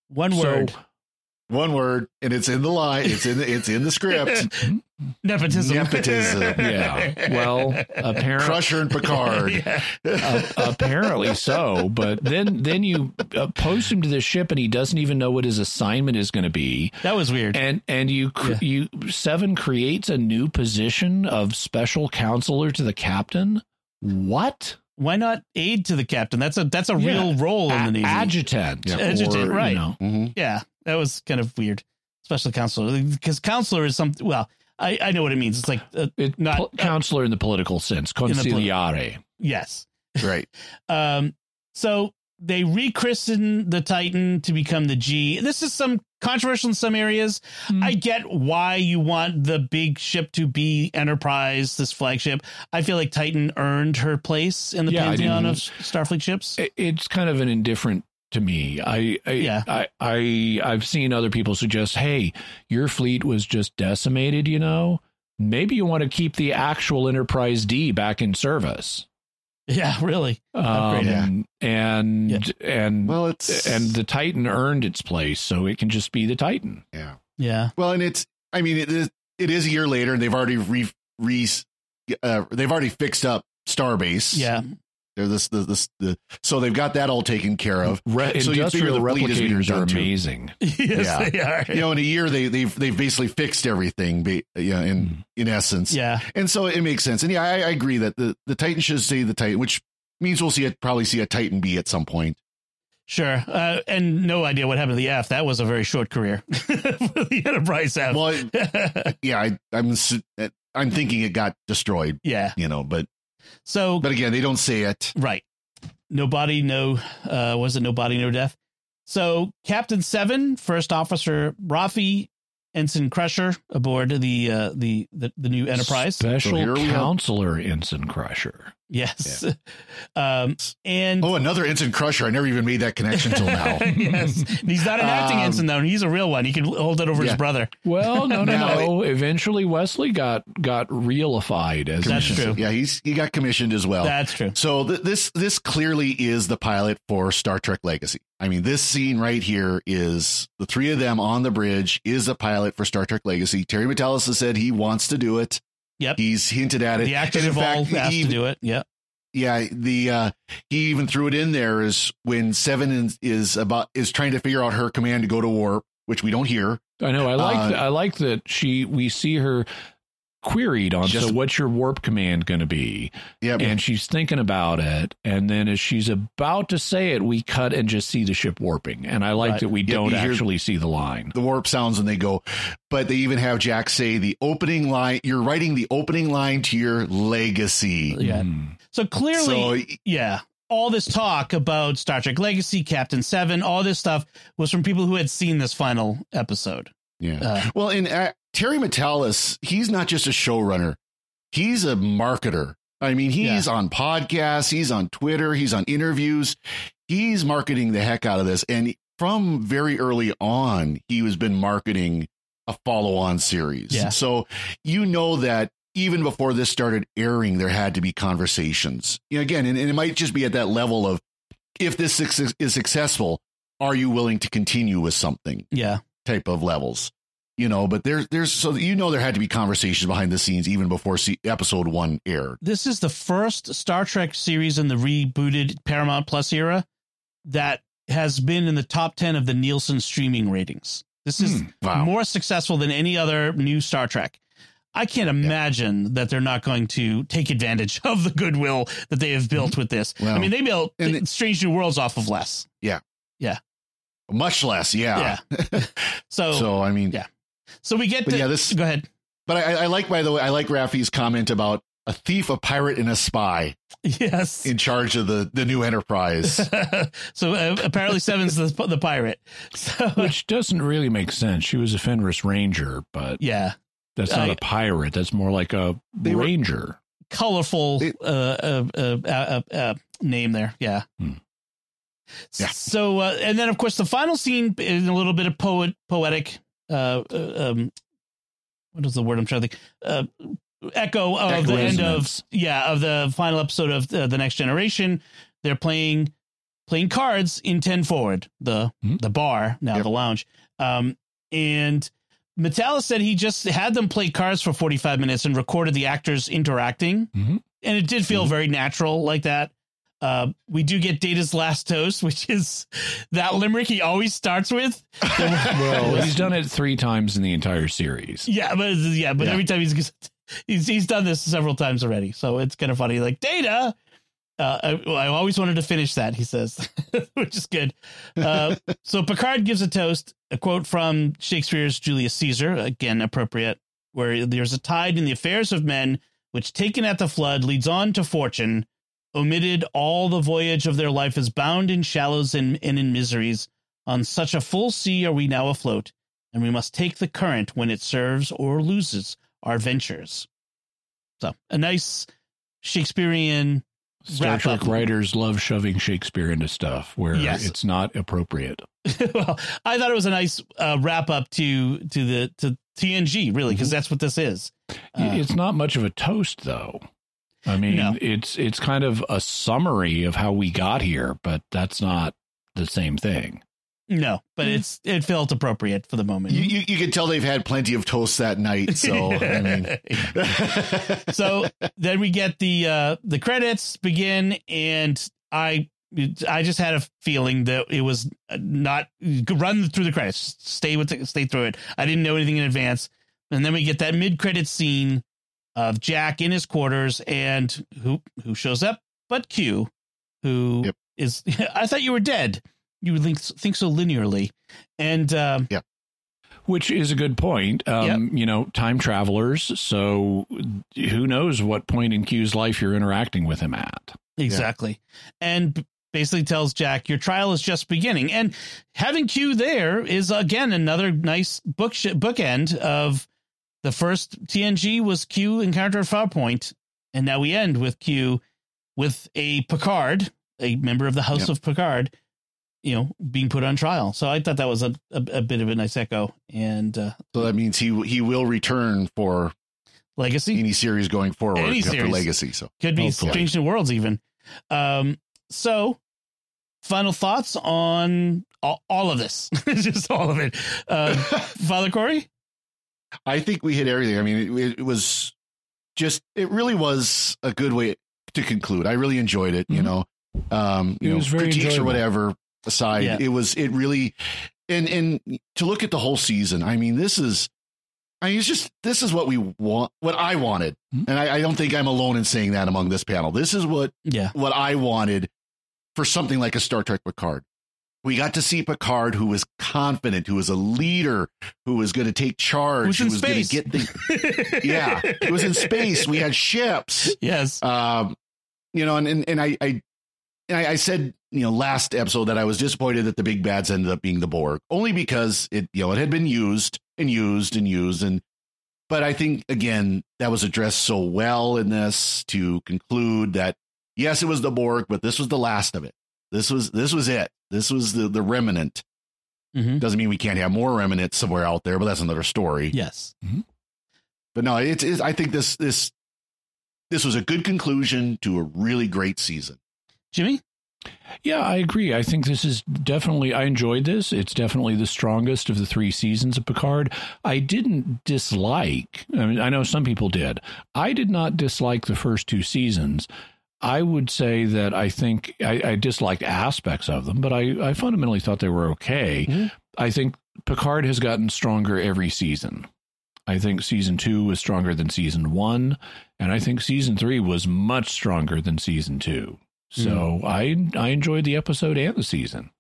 Speaker 1: one
Speaker 2: so-
Speaker 1: word:
Speaker 3: One word, and it's in the line. It's in the, it's in the script. [LAUGHS]
Speaker 1: nepotism.
Speaker 3: Nepotism.
Speaker 2: Yeah. [LAUGHS] Well, apparently,
Speaker 3: Crusher and Picard. [LAUGHS]
Speaker 1: Yeah.
Speaker 2: uh, apparently so. But then, then you uh, post him to the ship, and he doesn't even know what his assignment is going to be.
Speaker 1: That was weird.
Speaker 2: And and you cr- you seven creates a new position of special counselor to the captain. What?
Speaker 1: Why not aid to the captain? That's a that's a
Speaker 2: Yeah.
Speaker 1: real role in the Navy.
Speaker 2: adjutant.
Speaker 3: Yeah.
Speaker 1: Adjutant,
Speaker 2: or, you
Speaker 1: right.
Speaker 2: know.
Speaker 3: Mhm.
Speaker 1: yeah, that was kind of weird. Special counselor, because counselor is something. Well, I I know what it means. It's like uh,
Speaker 2: It,
Speaker 1: Not-
Speaker 2: pol- counselor in the political sense,
Speaker 1: the poli- yes.
Speaker 3: Right. [LAUGHS]
Speaker 1: Um, so they rechristen the Titan to become the G. This is some controversial in some areas.
Speaker 2: Hmm.
Speaker 1: I get why you want the big ship to be Enterprise, this flagship. I feel like Titan earned her place in the
Speaker 2: Yeah,
Speaker 1: pantheon of Starfleet ships.
Speaker 2: It's kind of an indifferent to me. I, I
Speaker 1: Yeah.
Speaker 2: I, I I've seen other people suggest, hey, your fleet was just decimated. You know, maybe you want to keep the actual Enterprise D back in service.
Speaker 1: Yeah, really. Upgrade
Speaker 3: it.
Speaker 2: Um, and and
Speaker 3: Well, it's
Speaker 2: and the Titan earned its place, so it can just be the Titan.
Speaker 3: yeah.
Speaker 1: Yeah.
Speaker 3: Well, and it's I mean it is it is a year later, and they've already re, re uh, they've already fixed up Starbase.
Speaker 1: Yeah.
Speaker 3: They're this the this the so they've got that all taken care of.
Speaker 2: Re-
Speaker 3: So you figure
Speaker 2: industrial
Speaker 3: the fleet is
Speaker 2: replicators are amazing. [LAUGHS]
Speaker 1: yes,
Speaker 3: Yeah.
Speaker 1: they are.
Speaker 3: You know, in a year they they've they've basically fixed everything. ba- Yeah, in in essence.
Speaker 1: yeah.
Speaker 3: And so it makes sense. And yeah, I, I agree that the the Titan should stay the Titan, which means we'll see it probably see a Titan B at some point.
Speaker 1: Sure. Uh, and no idea what happened to the F. That was a very short career for the Enterprise F.
Speaker 3: Well, [LAUGHS] yeah, I, I'm s- I'm thinking it got destroyed.
Speaker 1: yeah.
Speaker 3: You know, but
Speaker 1: So,
Speaker 3: but again, they don't say it.
Speaker 1: right. No body, no, uh, was it no body, no death? So, Captain Seven, First Officer Raffi, Ensign Crusher aboard the, uh, the, the, the new Enterprise.
Speaker 2: Special
Speaker 3: here we have-
Speaker 2: counselor Ensign Crusher.
Speaker 1: Yes. Yeah. [LAUGHS] Um, and
Speaker 3: oh, another Ensign Crusher. I never even made that connection till now. [LAUGHS]
Speaker 1: yes. He's not an acting um, ensign though. He's a real one. He can hold it over yeah. his brother.
Speaker 2: Well, no, no, no. Eventually, Wesley got got realified as
Speaker 1: that's true.
Speaker 3: Yeah, he's he got commissioned as well.
Speaker 1: That's true.
Speaker 3: So th- this this clearly is the pilot for Star Trek Legacy. I mean, this scene right here is the three of them on the bridge is a pilot for Star Trek Legacy. Terry Matalas has said he wants to do it.
Speaker 1: Yep.
Speaker 3: He's hinted at it.
Speaker 1: The actors involved fact, has he, to do it. Yep.
Speaker 3: Yeah. The, uh, he even threw it in there is when Seven is about, is trying to figure out her command to go to warp, which we don't hear.
Speaker 2: I know. I like, uh, I like that she, we see her queried on Just, so what's your warp command going to be
Speaker 3: yeah
Speaker 2: and she's thinking about it and then as she's about to say it we cut and just see the ship warping and i like right. that we yeah, don't actually see the line
Speaker 3: the warp sounds and they go but they even have jack say the opening line you're writing the opening line to your legacy
Speaker 1: yeah mm. so clearly so, yeah all this talk about Star Trek Legacy, Captain Seven, all this stuff was from people who had seen this final episode.
Speaker 3: Yeah. Uh, well, in uh, Terry Matalas, he's not just a showrunner, he's a marketer. I mean, he's yeah. on podcasts, he's on Twitter, he's on interviews. He's marketing the heck out of this. And from very early on, he has been marketing a follow on series.
Speaker 1: Yeah.
Speaker 3: So you know that even before this started airing, there had to be conversations. You know, again, and, and it might just be at that level of if this is successful, are you willing to continue with something?
Speaker 1: Yeah.
Speaker 3: Type of levels you know but there's there's so you know there had to be conversations behind the scenes even before episode one aired.
Speaker 1: This is the first star trek series in the rebooted paramount plus era that has been in the top 10 of the nielsen streaming ratings. This is hmm, wow. more successful than any other new star trek. I can't imagine yeah. that they're not going to take advantage [LAUGHS] of the goodwill that they have built with this. Well, i mean they built strange new worlds off of less.
Speaker 3: Yeah.
Speaker 1: Yeah.
Speaker 3: Much less yeah.
Speaker 1: Yeah. [LAUGHS] So
Speaker 3: so i mean
Speaker 1: yeah so we get to, yeah, this go ahead.
Speaker 3: But I, I like, by the way, I like Raffi's comment about a thief, a pirate, and a spy.
Speaker 1: Yes,
Speaker 3: in charge of the the new Enterprise. [LAUGHS]
Speaker 1: so uh, apparently, Seven's the the pirate, [LAUGHS] so,
Speaker 2: which doesn't really make sense. She was a Fenris Ranger, but
Speaker 1: yeah,
Speaker 2: that's not I, a pirate. That's more like a ranger. Were,
Speaker 1: colorful they, uh, uh, uh, uh, name there. Yeah.
Speaker 3: Hmm. Yeah.
Speaker 1: So, and then of course the final scene is a little bit of poet poetic uh, uh, um, what is the word I'm trying to think? Uh, echo of the end of yeah of the final episode of uh, the next generation. They're playing playing cards in ten forward the mm-hmm. the bar now yep. the lounge. Um, and Matalas said he just had them play cards for 45 minutes and recorded the actors interacting.
Speaker 2: Mm-hmm.
Speaker 1: And it did feel mm-hmm. very natural like that. Uh, we do get Data's last toast, [LAUGHS] which is that limerick he always starts with. [LAUGHS]
Speaker 2: well, [LAUGHS] he's done it three times in the entire series.
Speaker 1: Yeah, but yeah, but yeah. every time he's he's he's done this several times already, so it's kind of funny. Like Data, uh, I, I, always wanted to finish that. He says, which is good. Uh, so Picard gives a toast, a quote from Shakespeare's Julius Caesar, again appropriate, where there's a tide in the affairs of men, which taken at the flood leads on to fortune omitted all the voyage of their life is bound in shallows and, and in miseries. On such a full sea are we now afloat, and we must take the current when it serves or loses our ventures. So a nice Shakespearean
Speaker 2: Star Trek writers love shoving Shakespeare into stuff where yes. it's not appropriate. [LAUGHS]
Speaker 1: well, I thought it was a nice uh, wrap up to to the to TNG, really, because mm-hmm. that's what this is.
Speaker 2: Uh, it's not much of a toast, though. I mean, no. it's it's kind of a summary of how we got here, but that's not the same thing.
Speaker 1: No, but mm. it's it felt appropriate for the moment.
Speaker 3: You, you, you can tell they've had plenty of toast that night. [LAUGHS] So I mean, [LAUGHS]
Speaker 1: so then we get the uh the credits begin, and I I just had a feeling that it was not run through the credits, stay with the, stay through it. I didn't know anything in advance, and then we get that mid credit scene of Jack in his quarters and who who shows up but Q, who yep. is [LAUGHS] I thought you were dead. You think think so linearly, and um,
Speaker 3: yeah,
Speaker 2: which is a good point. Um, yep. You know, time travelers. So who knows what point in Q's life you're interacting with him at?
Speaker 1: Exactly, yeah. and basically tells Jack your trial is just beginning. And having Q there is again another nice book sh- bookend of the first TNG was Q encounter at Farpoint, and now we end with Q with a Picard, a member of the House yep. of Picard, you know, being put on trial. So I thought that was a, a, a bit of a nice echo. And uh,
Speaker 3: so that means he he will return for
Speaker 1: Legacy,
Speaker 3: any series going forward,
Speaker 1: any series.
Speaker 3: Legacy. So
Speaker 1: could be Hopefully. Strange New Worlds even. Um, so final thoughts on all, all of this, [LAUGHS] just all of it. Uh, [LAUGHS] Father Cory,
Speaker 3: I think we hit everything. I mean, it, it, was just it really was a good way to conclude. I really enjoyed it. Mm-hmm. You know, um, you know, critiques enjoyable. or whatever aside, yeah. it was it really and and to look at the whole season. I mean, this is. I mean, it's just this is what we want, what I wanted, mm-hmm. and I, I, don't think I'm alone in saying that among this panel. This is what,
Speaker 1: yeah,
Speaker 3: what I wanted for something like a Star Trek Picard. We got to see Picard, who was confident, who was a leader, who was going to take charge,
Speaker 1: who
Speaker 3: was
Speaker 1: going to
Speaker 3: get the. [LAUGHS] yeah, it was in space. We had ships.
Speaker 1: Yes.
Speaker 3: Um, you know, and and, and I, I, I, I said, you know, last episode that I was disappointed that the big bads ended up being the Borg, only because it, you know, it had been used and used and used, and but I think again that was addressed so well in this to conclude that yes, it was the Borg, but this was the last of it. This was this was it. This was the the remnant. Mm-hmm. Doesn't mean we can't have more remnants somewhere out there, but that's another story.
Speaker 1: Yes. Mm-hmm.
Speaker 3: But no, it's, it's I think this this this was a good conclusion to a really great season.
Speaker 1: Jimmy?
Speaker 2: Yeah, I agree. I think this is definitely, I enjoyed this. It's definitely the strongest of the three seasons of Picard. I didn't dislike, I mean, I know some people did. I did not dislike the first two seasons. I would say that I think I, I disliked aspects of them, but I, I fundamentally thought they were okay. Mm-hmm. I think Picard has gotten stronger every season. I think season two was stronger than season one, and I think season three was much stronger than season two. So mm. I I enjoyed the episode and the season.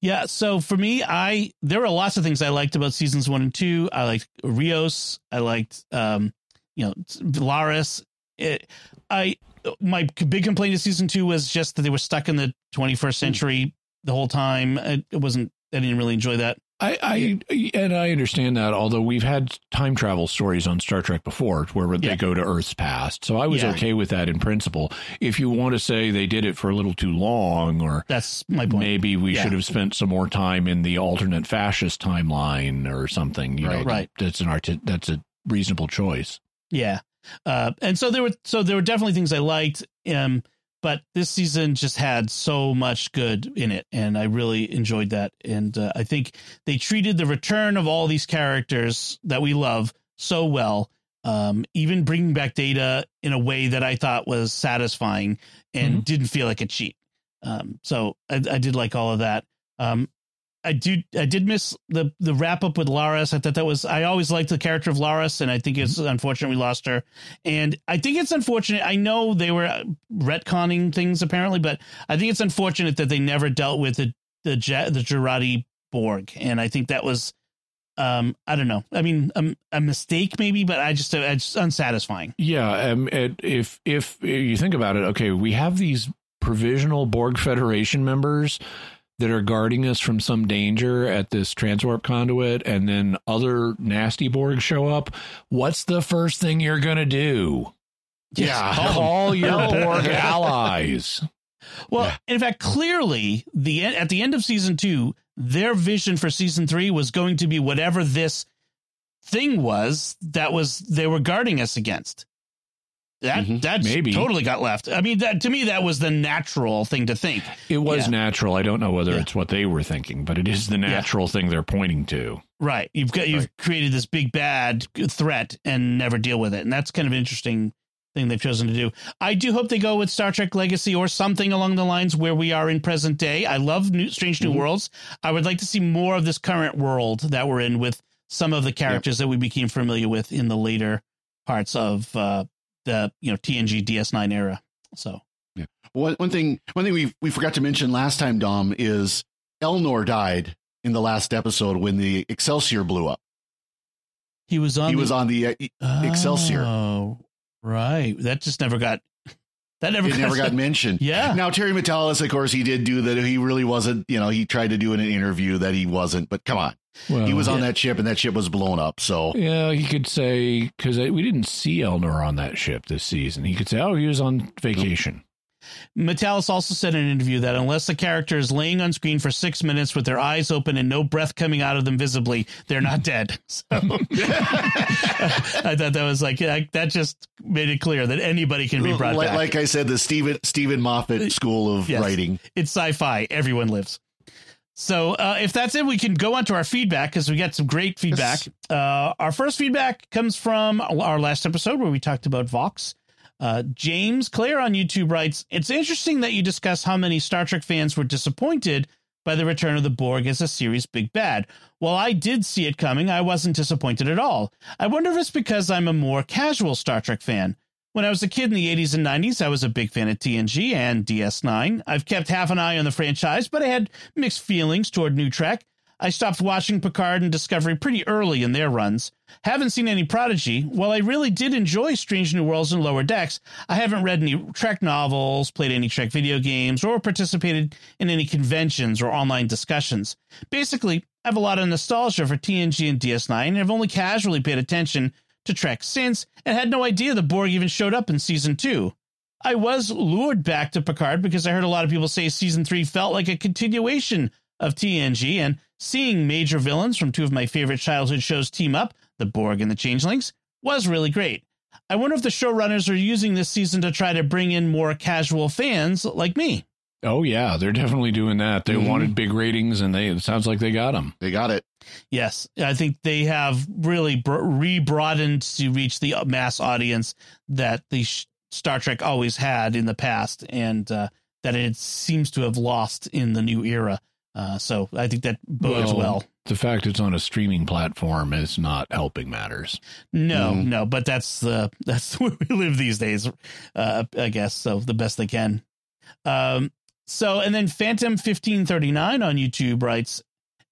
Speaker 1: Yeah, so for me, I there were lots of things I liked about seasons one and two. I liked Rios. I liked um, you know, Laris. It, I my big complaint of season two was just that they were stuck in the 21st hmm. century the whole time. It, wasn't. I didn't really enjoy that.
Speaker 2: I, I and I understand that. Although we've had time travel stories on Star Trek before, where yeah. they go to Earth's past, so I was yeah. okay with that in principle. If you want to say they did it for a little too long, or
Speaker 1: that's my point.
Speaker 2: Maybe we yeah. should have spent some more time in the alternate fascist timeline or something. You
Speaker 1: right,
Speaker 2: know,
Speaker 1: right.
Speaker 2: That's an art. That's a reasonable choice.
Speaker 1: Yeah, uh, and so there were so there were definitely things I liked. Um, but this season just had so much good in it, and I really enjoyed that. And uh, I think they treated the return of all these characters that we love so well. Um, even bringing back data in a way that I thought was satisfying and mm-hmm. didn't feel like a cheat. Um, so I, I, did like all of that. Um, I do. I did miss the the wrap up with Laris. I thought that was. I always liked the character of Laris, and I think it's mm-hmm. unfortunate we lost her. And I think it's unfortunate. I know they were retconning things apparently, but I think it's unfortunate that they never dealt with the the the Jurati Borg, and I think that was. Um, I don't know. I mean, a, a mistake maybe, but I just it's unsatisfying.
Speaker 2: Yeah. Um, it, if if you think about it, okay, we have these provisional Borg Federation members that are guarding us from some danger at this transwarp conduit and then other nasty Borg show up, what's the first thing you're going to do?
Speaker 1: Yeah,
Speaker 2: call your [LAUGHS] Borg allies.
Speaker 1: Well, yeah. in fact, clearly the at the end of season 2, their vision for season 3 was going to be whatever this thing was that was they were guarding us against. That mm-hmm. that maybe totally got left. I mean, that to me that was the natural thing to think.
Speaker 2: It was yeah. natural. I don't know whether yeah. it's what they were thinking, but it is the natural yeah. thing they're pointing to.
Speaker 1: Right. You've got you've right. created this big bad threat and never deal with it, and that's kind of an interesting thing they've chosen to do. I do hope they go with Star Trek Legacy or something along the lines where we are in present day. I love new, Strange New mm-hmm. Worlds. I would like to see more of this current world that we're in with some of the characters yep. that we became familiar with in the later parts of uh, the you know TNG DS9 era. So
Speaker 3: yeah, one one thing one thing we we forgot to mention last time, Dom, is Elnor died in the last episode when the Excelsior blew up.
Speaker 1: He was on.
Speaker 3: He the, was on the uh, oh,
Speaker 1: Excelsior. Right. That just never got. That never.
Speaker 3: It got, never got mentioned.
Speaker 1: Yeah.
Speaker 3: Now Terry Matalas, of course, he did do that. He really wasn't. You know, he tried to do in an interview that he wasn't. But come on, well, he was on yeah. that ship, and that ship was blown up. So
Speaker 2: yeah, he could say because uh, we didn't see Elnor on that ship this season. He could say, "Oh, he was on vacation."
Speaker 1: Matalas also said in an interview that unless the character is laying on screen for six minutes with their eyes open and no breath coming out of them visibly, they're not dead. [LAUGHS] So [LAUGHS] I thought that was like that just made it clear that anybody can be brought
Speaker 3: like,
Speaker 1: back.
Speaker 3: Like I said, the Stephen Steven Moffat School of yes, Writing.
Speaker 1: It's sci-fi. Everyone lives. So uh, if that's it, we can go on to our feedback because we got some great feedback. Yes. Uh, our first feedback comes from our last episode where we talked about Vox. Uh, James Clare on YouTube writes, It's interesting that you discuss how many Star Trek fans were disappointed by the return of the Borg as a series big bad. While I did see it coming, I wasn't disappointed at all. I wonder if it's because I'm a more casual Star Trek fan. When I was a kid in the 80s and 90s, I was a big fan of TNG and DS9. I've kept half an eye on the franchise, but I had mixed feelings toward New Trek. I stopped watching Picard and Discovery pretty early in their runs. Haven't seen any Prodigy. While I really did enjoy Strange New Worlds and Lower Decks, I haven't read any Trek novels, played any Trek video games, or participated in any conventions or online discussions. Basically, I have a lot of nostalgia for TNG and DS9 and have only casually paid attention to Trek since and had no idea the Borg even showed up in season two. I was lured back to Picard because I heard a lot of people say season three felt like a continuation of TNG, and seeing major villains from two of my favorite childhood shows team up, the Borg and the Changelings, was really great. I wonder if the showrunners are using this season to try to bring in more casual fans like me.
Speaker 2: Oh yeah, they're definitely doing that. They mm-hmm. wanted big ratings, and they it sounds like they got them.
Speaker 3: They got it.
Speaker 1: Yes, I think they have really re-broadened to reach the mass audience that the Star Trek always had in the past, and uh, that it seems to have lost in the new era. Uh, so I think that bodes well, well,
Speaker 2: The fact it's on a streaming platform is not helping matters.
Speaker 1: No, mm. no, but that's the [LAUGHS] that's where we live these days. Uh, I guess so. The best they can. Um, so, and then Phantom 1539 on YouTube writes,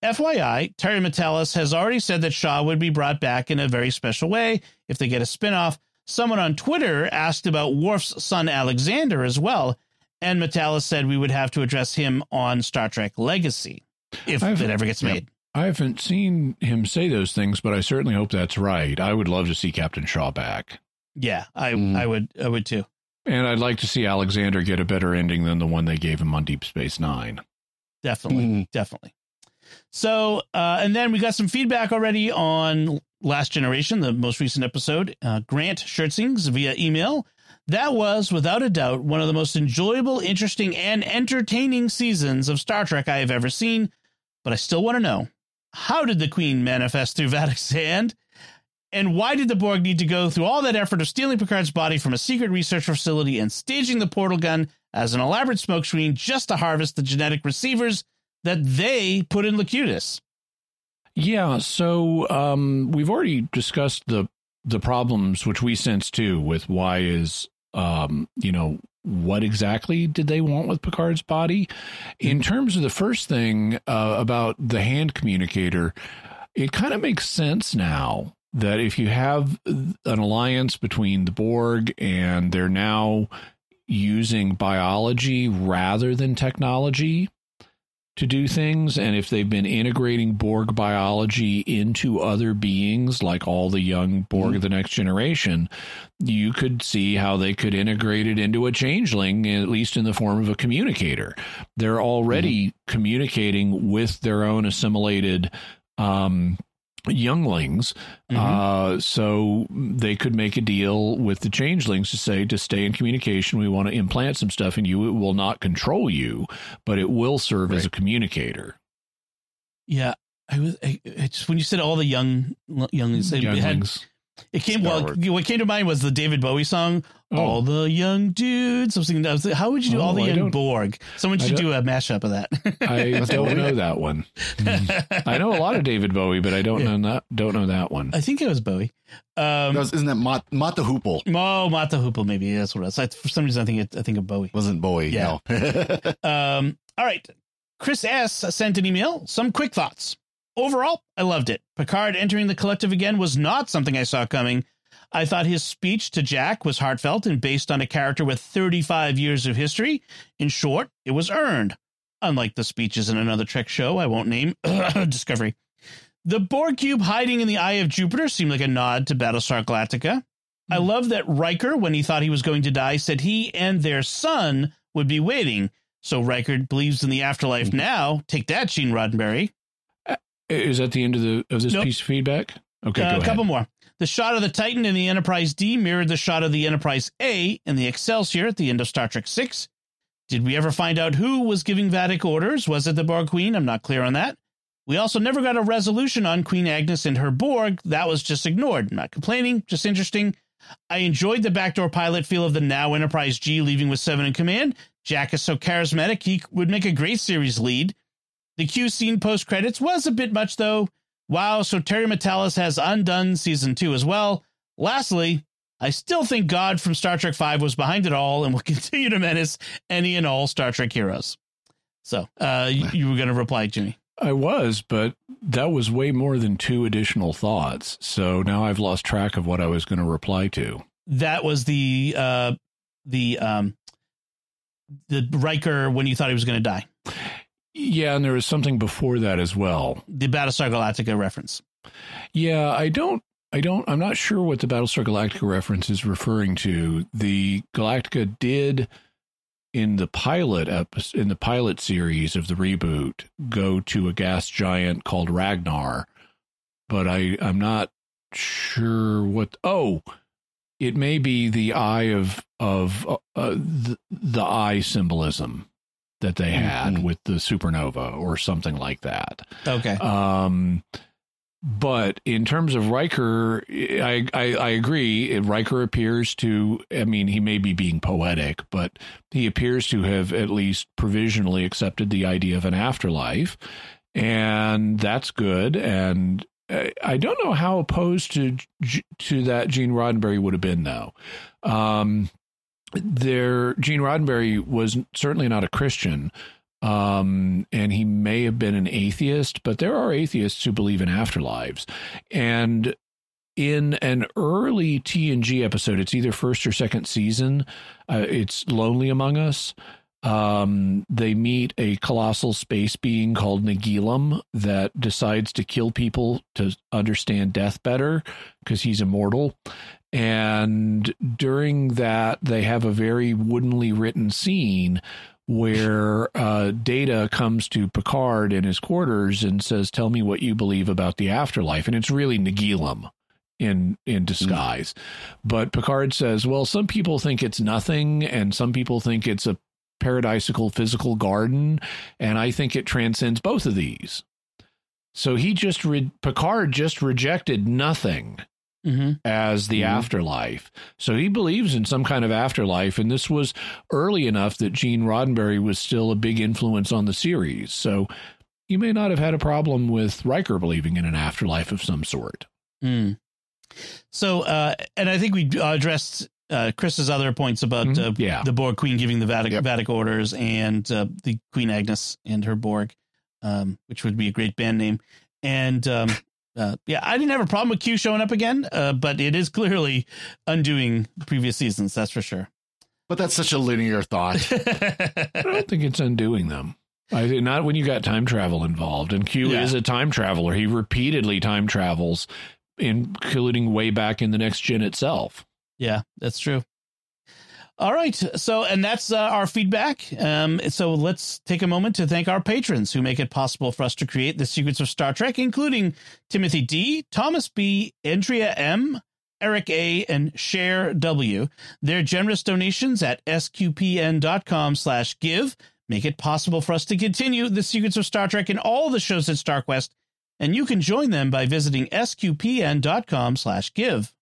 Speaker 1: FYI, Terry Matalas has already said that Shaw would be brought back in a very special way if they get a spinoff. Someone on Twitter asked about Worf's son Alexander as well, and Matalas said we would have to address him on Star Trek Legacy if it ever gets made.
Speaker 2: I haven't seen him say those things, but I certainly hope that's right. I would love to see Captain Shaw back.
Speaker 1: Yeah, I mm. I would I would too.
Speaker 2: And I'd like to see Alexander get a better ending than the one they gave him on Deep Space Nine.
Speaker 1: Definitely, mm. definitely. So, uh, and then we got some feedback already on Last Generation, the most recent episode. Uh, Grant Schertzings via email. That was, without a doubt, one of the most enjoyable, interesting, and entertaining seasons of Star Trek I have ever seen. But I still want to know how did the Queen manifest through [LAUGHS] Vadic hand? And why did the Borg need to go through all that effort of stealing Picard's body from a secret research facility and staging the portal gun as an elaborate smokescreen just to harvest the genetic receivers that they put in Locutus?
Speaker 2: Yeah, so um, we've already discussed the the problems which we sense too with why is um, you know what exactly did they want with Picard's body? In terms of the first thing uh, about the hand communicator, it kind of makes sense now that if you have an alliance between the Borg and they're now using biology rather than technology to do things, and if they've been integrating Borg biology into other beings, like all the young Borg mm. of the next generation, you could see how they could integrate it into a changeling, at least in the form of a communicator. They're already mm. communicating with their own assimilated um, younglings. Mm-hmm. Uh, so they could make a deal with the changelings to say, to stay in communication, we want to implant some stuff in you. It will not control you, but it will serve right. as a communicator.
Speaker 1: Yeah. I was, I, it's when you said all the young younglings, younglings. Had, it came well. What came to mind was the David Bowie song, oh. "All the Young Dudes." I was thinking, I was like, how would you do oh, all the I young Borg? Someone should do a mashup of that. [LAUGHS]
Speaker 2: I don't know that one. [LAUGHS] I know a lot of David Bowie, but I don't yeah. know that. Don't know that one.
Speaker 1: I think it was Bowie.
Speaker 3: Um, was, isn't that Mott, Mott the Hoople?
Speaker 1: Oh, Mott the Hoople, maybe that's what it was. I, for some reason, I think it, I think of Bowie.
Speaker 3: Wasn't Bowie? Yeah. No. [LAUGHS]
Speaker 1: um, all right. Chris S sent an email. Some quick thoughts. Overall, I loved it. Picard entering the collective again was not something I saw coming. I thought his speech to Jack was heartfelt and based on a character with 35 years of history. In short, it was earned. Unlike the speeches in another Trek show I won't name, [COUGHS] Discovery. The Borg cube hiding in the eye of Jupiter seemed like a nod to Battlestar Galactica. I love that Riker, when he thought he was going to die, said he and their son would be waiting. So Riker believes in the afterlife mm-hmm. now. Take that, Gene Roddenberry.
Speaker 2: Is that the end of the of this nope. piece of feedback?
Speaker 1: Okay, uh, a couple more. The shot of the Titan in the Enterprise D mirrored the shot of the Enterprise A in the Excelsior at the end of Star Trek Six. Did we ever find out who was giving Vadic orders? Was it the Borg Queen? I'm not clear on that. We also never got a resolution on Queen Agnes and her Borg. That was just ignored. Not complaining, just interesting. I enjoyed the backdoor pilot feel of the now Enterprise G leaving with Seven in command. Jack is so charismatic, he would make a great series lead. The Q scene post credits was a bit much, though. Wow, so Terry Matalas has undone season two as well. Lastly, I still think God from Star Trek V was behind it all and will [LAUGHS] continue to menace any and all Star Trek heroes. So, uh, you, you were going to reply, Jimmy.
Speaker 2: I was, but that was way more than two additional thoughts. So now I've lost track of what I was going to reply to.
Speaker 1: That was the uh the um the Riker when you thought he was going to die.
Speaker 2: Yeah, and there was something before that as well.
Speaker 1: The Battlestar Galactica reference.
Speaker 2: Yeah, I don't I don't I'm not sure what the Battlestar Galactica reference is referring to. The Galactica did in the pilot episode, in the pilot series of the reboot go to a gas giant called Ragnar, but I I'm not sure what. Oh, it may be the eye of of uh, uh, the, the eye symbolism that they had mm-hmm. with the supernova or something like that.
Speaker 1: Okay.
Speaker 2: Um, but in terms of Riker, I, I, I agree. Riker appears to, I mean, he may be being poetic, but he appears to have at least provisionally accepted the idea of an afterlife. And that's good. And I don't know how opposed to to that Gene Roddenberry would have been, though. Um, there, Gene Roddenberry was certainly not a Christian, um, and he may have been an atheist, but there are atheists who believe in afterlives. And in an early TNG episode, it's either first or second season, uh, it's Lonely Among Us. Um, they meet a colossal space being called Nagilum that decides to kill people to understand death better because he's immortal. And during that, they have a very woodenly written scene where uh, Data comes to Picard in his quarters and says, "Tell me what you believe about the afterlife," and it's really Nagilum in in disguise. Mm. But Picard says, "Well, some people think it's nothing, and some people think it's a paradisical physical garden, and I think it transcends both of these." So he just re- Picard just rejected nothing mm-hmm. as the mm-hmm. afterlife. So he believes in some kind of afterlife. And this was early enough that Gene Roddenberry was still a big influence on the series. So you may not have had a problem with Riker believing in an afterlife of some sort.
Speaker 1: Mm. So, uh, and I think we addressed uh, Chris's other points about mm-hmm. uh, yeah. the Borg Queen giving the Vadic, yep. Vadic orders and uh, the Queen Agnes and her Borg, um, which would be a great band name. And um, uh, yeah, I didn't have a problem with Q showing up again, uh, but it is clearly undoing previous seasons. That's for sure.
Speaker 3: But that's such a linear thought. [LAUGHS]
Speaker 2: I don't think it's undoing them. I think not when you got time travel involved. And Q yeah. is a time traveler. He repeatedly time travels, including way back in the next gen itself.
Speaker 1: Yeah, that's true. All right. So, and that's uh, our feedback. Um, so let's take a moment to thank our patrons who make it possible for us to create the secrets of Star Trek, including Timothy D, Thomas B, Andrea M, Eric A, and Share W. Their generous donations at sqpn.com slash give make it possible for us to continue the secrets of Star Trek and all the shows at StarQuest, and you can join them by visiting sqpn.com slash give.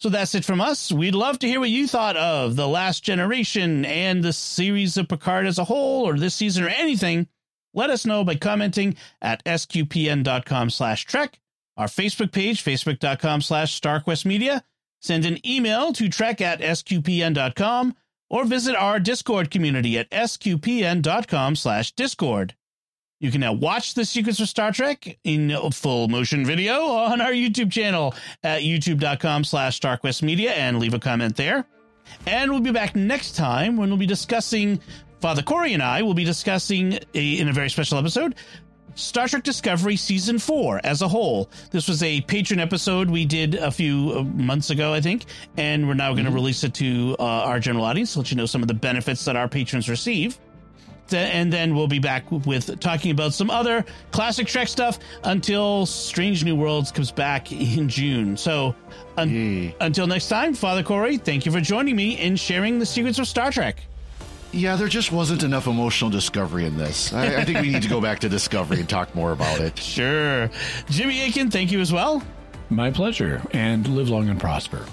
Speaker 1: So that's it from us. We'd love to hear what you thought of The Last Generation and the series of Picard as a whole, or this season, or anything. Let us know by commenting at sqpn.com slash trek, our Facebook page, facebook.com slash starquestmedia. Send an email to trek at sqpn.com, or visit our Discord community at sqpn.com slash discord. You can now watch The Secrets of Star Trek in full motion video on our YouTube channel at youtube.com slash starquestmedia and leave a comment there. And we'll be back next time when we'll be discussing, Father Cory and I will be discussing a, in a very special episode, Star Trek Discovery Season 4 as a whole. This was a patron episode we did a few uh, months ago, I think, and we're now going to mm-hmm. release it to uh, our general audience to let you know some of the benefits that our patrons receive. Uh, and then we'll be back with talking about some other classic Trek stuff until Strange New Worlds comes back in June. So un- until next time, Father Cory, thank you for joining me in sharing the secrets of Star Trek.
Speaker 3: Yeah, there just wasn't enough emotional discovery in this. I, I think we need to go back to Discovery and talk more about it. [LAUGHS]
Speaker 1: Sure. Jimmy Akin, thank you as well.
Speaker 2: My pleasure, and live long and prosper.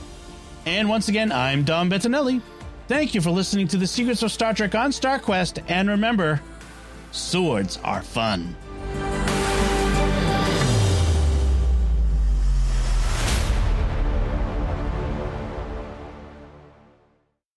Speaker 1: And once again, I'm Dom Bettinelli. Thank you for listening to the Secrets of Star Trek on StarQuest, and remember, swords are fun.